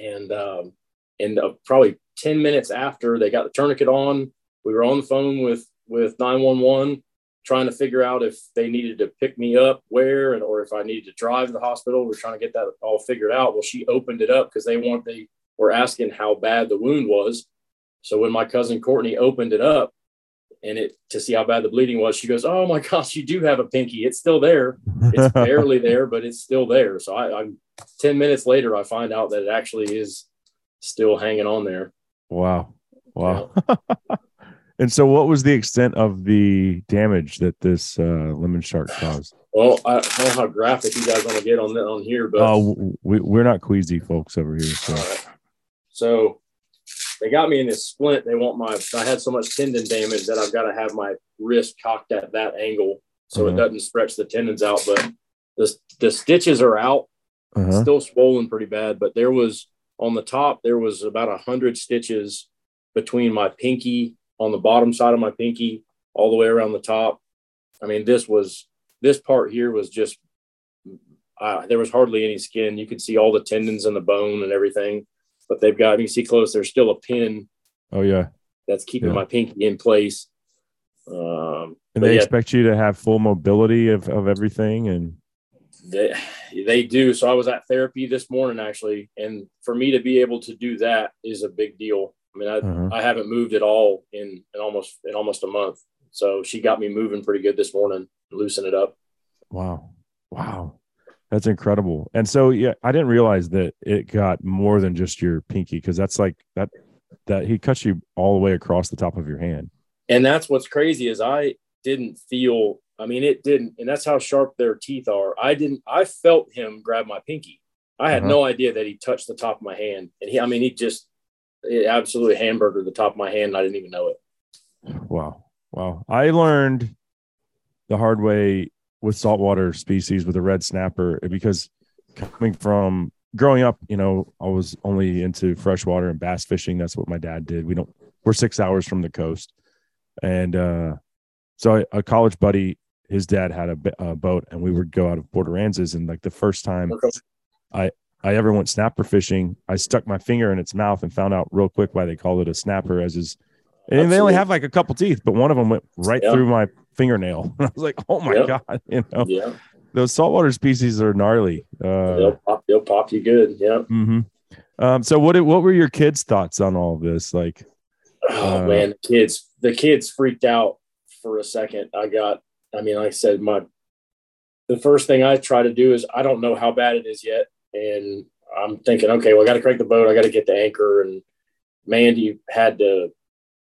And um, and uh, probably ten minutes after they got the tourniquet on, we were on the phone with with nine one one, trying to figure out if they needed to pick me up where, and or if I needed to drive to the hospital. We're trying to get that all figured out. Well, she opened it up because they want they were asking how bad the wound was. So when my cousin Courtney opened it up and it to see how bad the bleeding was, she goes, "Oh my gosh, you do have a pinky. It's still there. It's barely there, but it's still there." So I, I'm ten minutes later, I find out that it actually is still hanging on there. Wow. Wow. and so, what was the extent of the damage that this uh, lemon shark caused? Well, I don't know how graphic you guys want to get on that on here, but Oh, we, we're not queasy folks over here. So, right. So they got me in this splint. They want my, I had so much tendon damage that I've got to have my wrist cocked at that angle so it Mhm. doesn't stretch the tendons out. But the, the stitches are out, uh-huh. still swollen pretty bad. But there was on the top, there was about a hundred stitches between my pinky on the bottom side of my pinky all the way around the top. I mean, this was, this part here was just, uh, there was hardly any skin. You could see all the tendons and the bone and everything but they've got you can see close there's still a pin oh yeah, that's keeping Yeah. my pinky in place um and they yeah, expect you to have full mobility of, of everything. And they, they do so i was at therapy this morning actually and for me to be able to do that is a big deal i mean i, Uh-huh. I haven't moved at all in, in almost in almost a month so she got me moving pretty good this morning loosen it up wow, wow, that's incredible. And so, yeah, I didn't realize that it got more than just your pinky because that's like that that he cuts you all the way across the top of your hand. and that's what's crazy is i didn't feel i mean it didn't and that's how sharp their teeth are i didn't i felt him grab my pinky i had Uh-huh. no idea that he touched the top of my hand and he i mean he just it absolutely hamburgered the top of my hand and i didn't even know it Wow. Wow. I learned the hard way with saltwater species with a red snapper because coming from growing up, you know, I was only into freshwater and bass fishing. That's what my dad did. We don't, we're six hours from the coast. And uh, so I- a college buddy, his dad had a boat and we would go out of Port Aransas. And like the first time I ever went snapper fishing, I stuck my finger in its mouth and found out real quick why they called it a snapper as is. And they only have like a couple teeth, but one of them went right Yeah. through my fingernail. I was like, oh my Yeah. God, you know, yeah those saltwater species are gnarly. Uh, they'll, pop, they'll pop you good yeah mhm. um, so what, what were your kids' thoughts on all of this? Like, oh Uh, man the kids the kids freaked out for a second i got i mean like i said my the first thing i try to do is i don't know how bad it is yet and i'm thinking okay well i got to crank the boat i got to get the anchor and mandy had to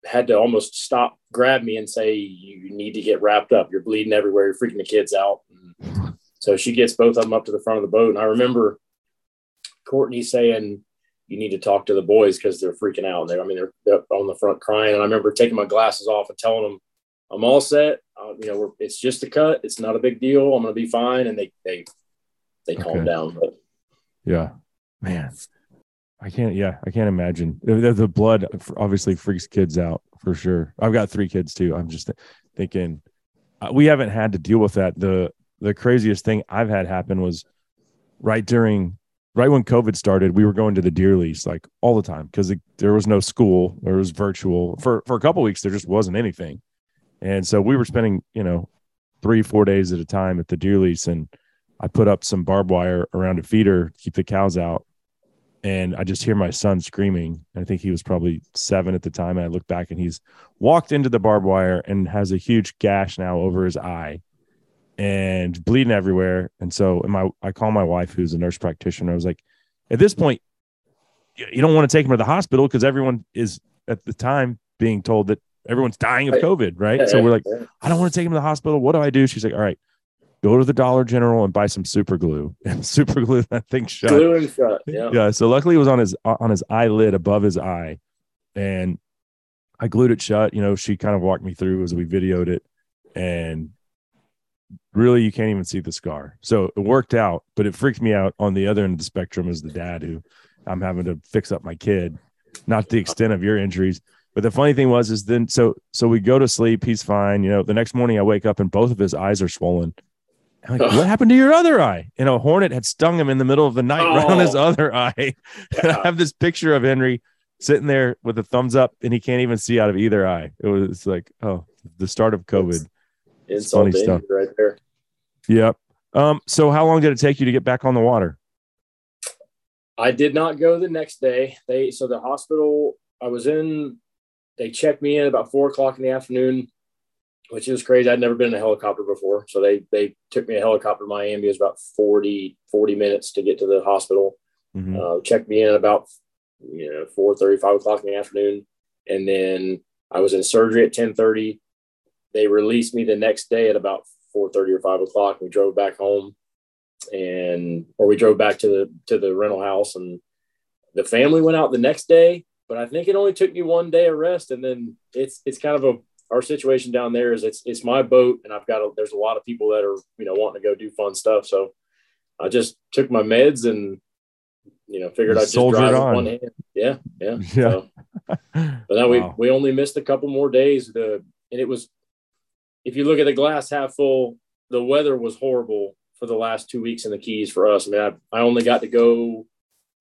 had to almost stop grab me and say you need to get wrapped up you're bleeding everywhere you're freaking the kids out And so she gets both of them up to the front of the boat and i remember courtney saying you need to talk to the boys because they're freaking out. They, I mean, they're, they're on the front crying. And I remember taking my glasses off and telling them, "I'm all set. Uh, you know, we're, it's just a cut. It's not a big deal. I'm going to be fine." And they they they calmed Okay. down. But yeah, man, I can't, yeah, I can't imagine the, the- blood obviously freaks kids out for sure. I've got three kids too. I'm just thinking uh, we haven't had to deal with that. The, the craziest thing I've had happen was right during right when COVID started, we were going to the deer lease like all the time because there was no school, there was virtual for for a couple weeks. There just wasn't anything, and so we were spending you know three four days at a time at the deer lease, and I put up some barbed wire around a feeder to keep the cows out, and I just hear my son screaming. I think he was probably seven at the time. And I look back and he's walked into the barbed wire and has a huge gash now over his eye and bleeding everywhere. And so, and my I call my wife, who's a nurse practitioner. I was like, at this point, you you don't want to take him to the hospital because everyone is at the time being told that everyone's dying of COVID, right? So we're like, I don't want to take him to the hospital. What do I do? She's like, all right, go to the Dollar General and buy some super glue and super glue that thing shut. glue and shut. Yeah. Yeah. So luckily it was on his uh, on his eyelid above his eye, and I glued it shut. You know, she kind of walked me through as we videoed it, and really you can't even see the scar. So it worked out, but it freaked me out on the other end of the spectrum as the dad who I'm having to fix up my kid, not the extent of your injuries. But the funny thing was, is then so so we go to sleep. He's fine. You know, the next morning I wake up and both of his eyes are swollen. I'm like, what happened to your other eye? And a hornet had stung him in the middle of the night right on his Oh. other eye. And I have this picture of Henry sitting there with a thumbs up, and he can't even see out of either eye. It was like, oh, the start of COVID. It's funny funny stuff. stuff right there. Yep. Um. So how long did it take you to get back on the water? I did not go the next day. They so the hospital I was in, they checked me in about four o'clock in the afternoon, which is crazy. I'd never been in a helicopter before. So they they took me a helicopter to Miami. It was about 40, 40 minutes to get to the hospital. Mhm. Uh, checked me in about you know four thirty, five o'clock in the afternoon, and then I was in surgery at ten thirty. They released me the next day at about four thirty or five o'clock. We drove back home, and or we drove back to the to the rental house, and the family went out the next day. But I think it only took me one day of rest, and then it's it's kind of a our situation down there is it's it's my boat, and I've got a, there's a lot of people that are you know wanting to go do fun stuff. So I just took my meds and you know figured I'd just drive on. one hand. Yeah, yeah. Yeah. So, but now we we only missed a couple more days. The and it was if you look at the glass half full, the weather was horrible for the last two weeks in the Keys for us. I mean, I, I only got to go.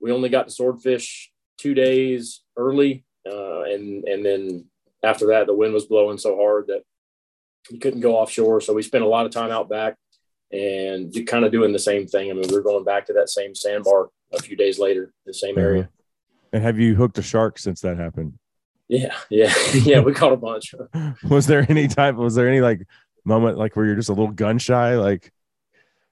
We only got to swordfish two days early, uh, and and then after that, the wind was blowing so hard that you couldn't go offshore. So we spent a lot of time out back and kind of doing the same thing. I mean, we were going back to that same sandbar a few days later, the same area. Uh-huh. And have you hooked a shark since that happened? Yeah, yeah, yeah. We caught a bunch. Was there any type? Was there any like moment like where you're just a little gun shy, like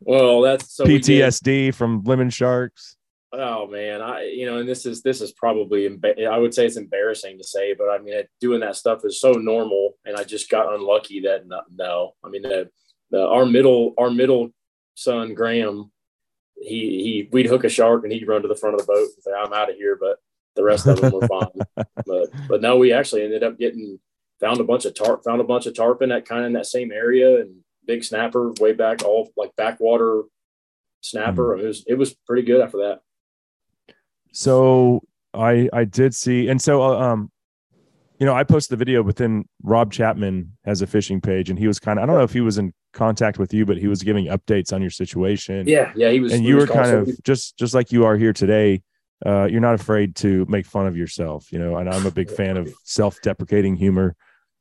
Well, that's so we PTSD from lemon sharks? Oh man, I you know, and this is this is probably I would say it's embarrassing to say, but I mean, doing that stuff is so normal, and I just got unlucky that no, no. I mean, the, the our middle our middle son Graham, he he we'd hook a shark and he'd run to the front of the boat and say, "I'm out of here," but the rest of them were fine. But but no, we actually ended up getting found a bunch of tarp found a bunch of tarpon that kind of in that same area and big snapper way back all like backwater snapper. Hmm. It was it was pretty good after that. So I I did see, and so uh, um, you know, I posted the video, but then Rob Chapman has a fishing page, and he was kind of I don't know if he was in contact with you, but he was giving updates on your situation. Yeah, yeah, he was. and you were kind of just just like you are here today. Uh, you're not afraid to make fun of yourself, you know. And I'm a big fan of self-deprecating humor.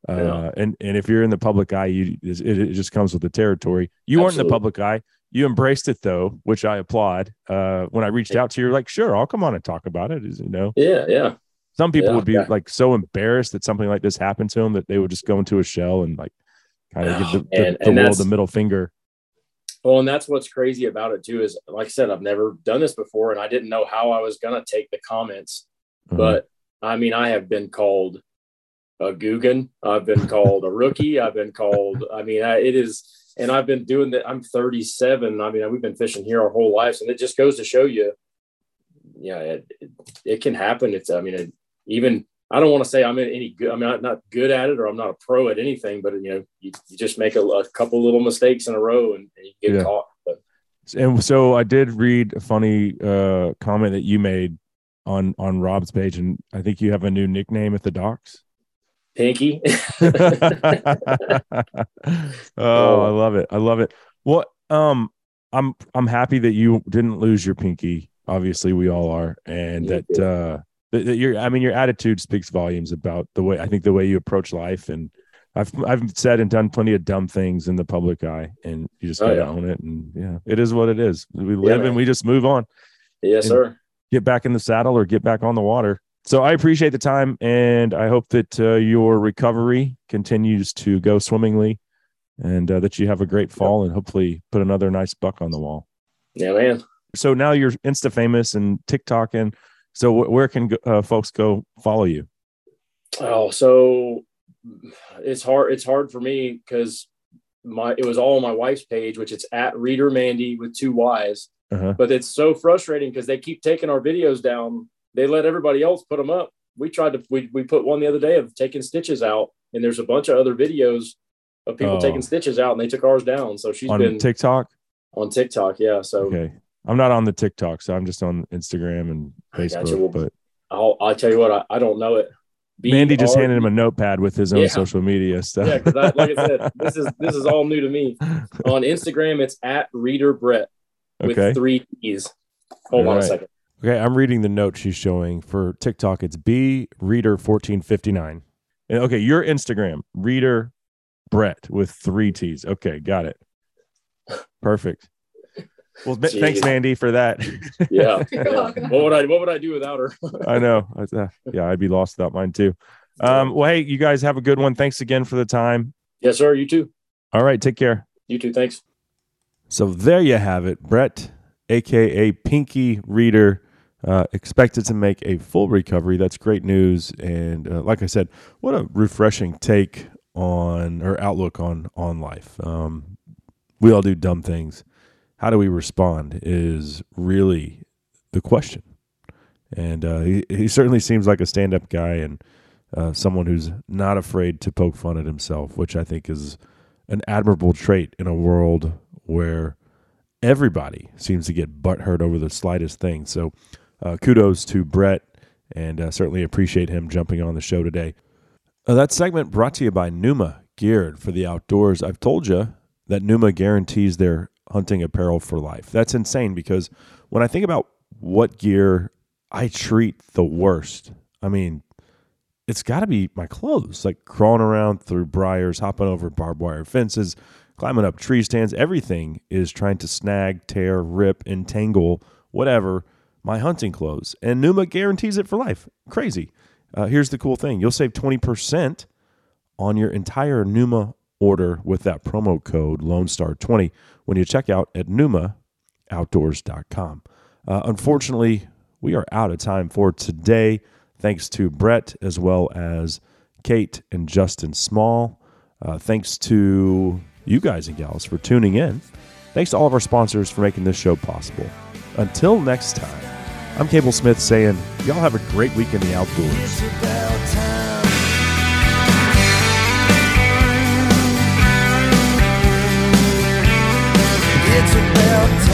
Uh, Yeah. and and if you're in the public eye, you it, it just comes with the territory. You weren't in the public eye. You embraced it though, which I applaud. Uh, when I reached out to you, you're like, sure, I'll come on and talk about it. Is you know, Yeah, yeah. some people Yeah, would be yeah. like so embarrassed that something like this happened to them that they would just go into a shell and like kind of give the, the, And- the and world the middle finger. Well, and that's what's crazy about it too is, like I said, I've never done this before, and I didn't know how I was gonna take the comments. Uh-huh. But I mean, I have been called a Guggen. I've been called a rookie. I've been called. I mean, I, it is, and I've been doing that. I'm 37. I mean, we've been fishing here our whole lives, and it just goes to show you, yeah, it, it, it can happen. It's, I mean, it, even I don't want to say I'm in any good. I'm not not good at it, or I'm not a pro at anything. But you know, you, you just make a, a couple little mistakes in a row, and, and you get Yeah. caught. But and so I did read a funny uh, comment that you made on on Rob's page, and I think you have a new nickname at the docks. Pinky. oh, I love it. I love it. Well, um, I'm I'm happy that you didn't lose your pinky. Obviously, we all are, and Yeah, that uh, that, that your I mean, your attitude speaks volumes about the way I think the way you approach life. And I've I've said and done plenty of dumb things in the public eye, and you just Oh, gotta yeah. own it. And yeah, it is what it is. We live and we just move on yes, sir. get back in the saddle or get back on the water. So I appreciate the time, and I hope that uh, your recovery continues to go swimmingly, and uh, that you have a great fall, and hopefully put another nice buck on the wall. Yeah, man. So now you're Insta famous and TikTok, and so wh- where can uh, folks go follow you? Oh, so it's hard. It's hard for me because my it was all on my wife's page, which it's at Reeder Mandy with two Y's. Uh-huh. But it's so frustrating because they keep taking our videos down. They let everybody else put them up. We tried to we we put one the other day of taking stitches out, and there's a bunch of other videos of people Oh. taking stitches out, and they took ours down. So she's on been TikTok. on TikTok. Yeah. So Okay, I'm not on the TikTok, so I'm just on Instagram and. Facebook. Well, But I'll I'll tell you what I, I don't know it. Mandy just BR handed him a notepad with his own Yeah. social media stuff. Yeah, because like I said, this is this is all new to me. On Instagram, it's at Reeder Brett with Okay. three E's. Hold All on right. a second. Okay, I'm reading the note she's showing for TikTok. It's B Reeder 1459. Okay, your Instagram, Reeder Brett with three T's. Okay, got it. Perfect. Well, ma- thanks, Mandy, for that. Yeah. You're yeah. welcome. What would I What would I do without her? I know. I- uh, yeah, I'd be lost without mine too. Um, well, hey, you guys have a good one. Thanks again for the time. yes, sir. You too. All right, take care. You too. Thanks. So there you have it, Brett, aka Pinky Reeder, uh, expected to make a full recovery. That's great news, and uh, like I said, what a refreshing take on or outlook on on life. Um, we all do dumb things. How do we respond? Is really the question. And uh, he, he certainly seems like a stand up guy and uh, someone who's not afraid to poke fun at himself, which I think is an admirable trait in a world where everybody seems to get butthurt over the slightest thing. So uh, kudos to Brett and uh, certainly appreciate him jumping on the show today. Uh, that segment brought to you by Numa, geared for the outdoors. I've told you that Numa guarantees their hunting apparel for life. That's insane because when I think about what gear I treat the worst, I mean, it's got to be my clothes, like crawling around through briars, hopping over barbed wire fences, climbing up tree stands. Everything is trying to snag, tear, rip, entangle, whatever, my hunting clothes. And Numa guarantees it for life. Crazy. Uh, here's the cool thing you'll save 20% on your entire Numa order with that promo code Lone Star 20 when you check out at numaoutdoors.com. Uh, unfortunately, we are out of time for today. Thanks to Brett as well as Kate and Justin Small. Uh, thanks to you guys and gals for tuning in. Thanks to all of our sponsors for making this show possible. Until next time, I'm Cable Smith saying, y'all have a great week in the outdoors. It's about time.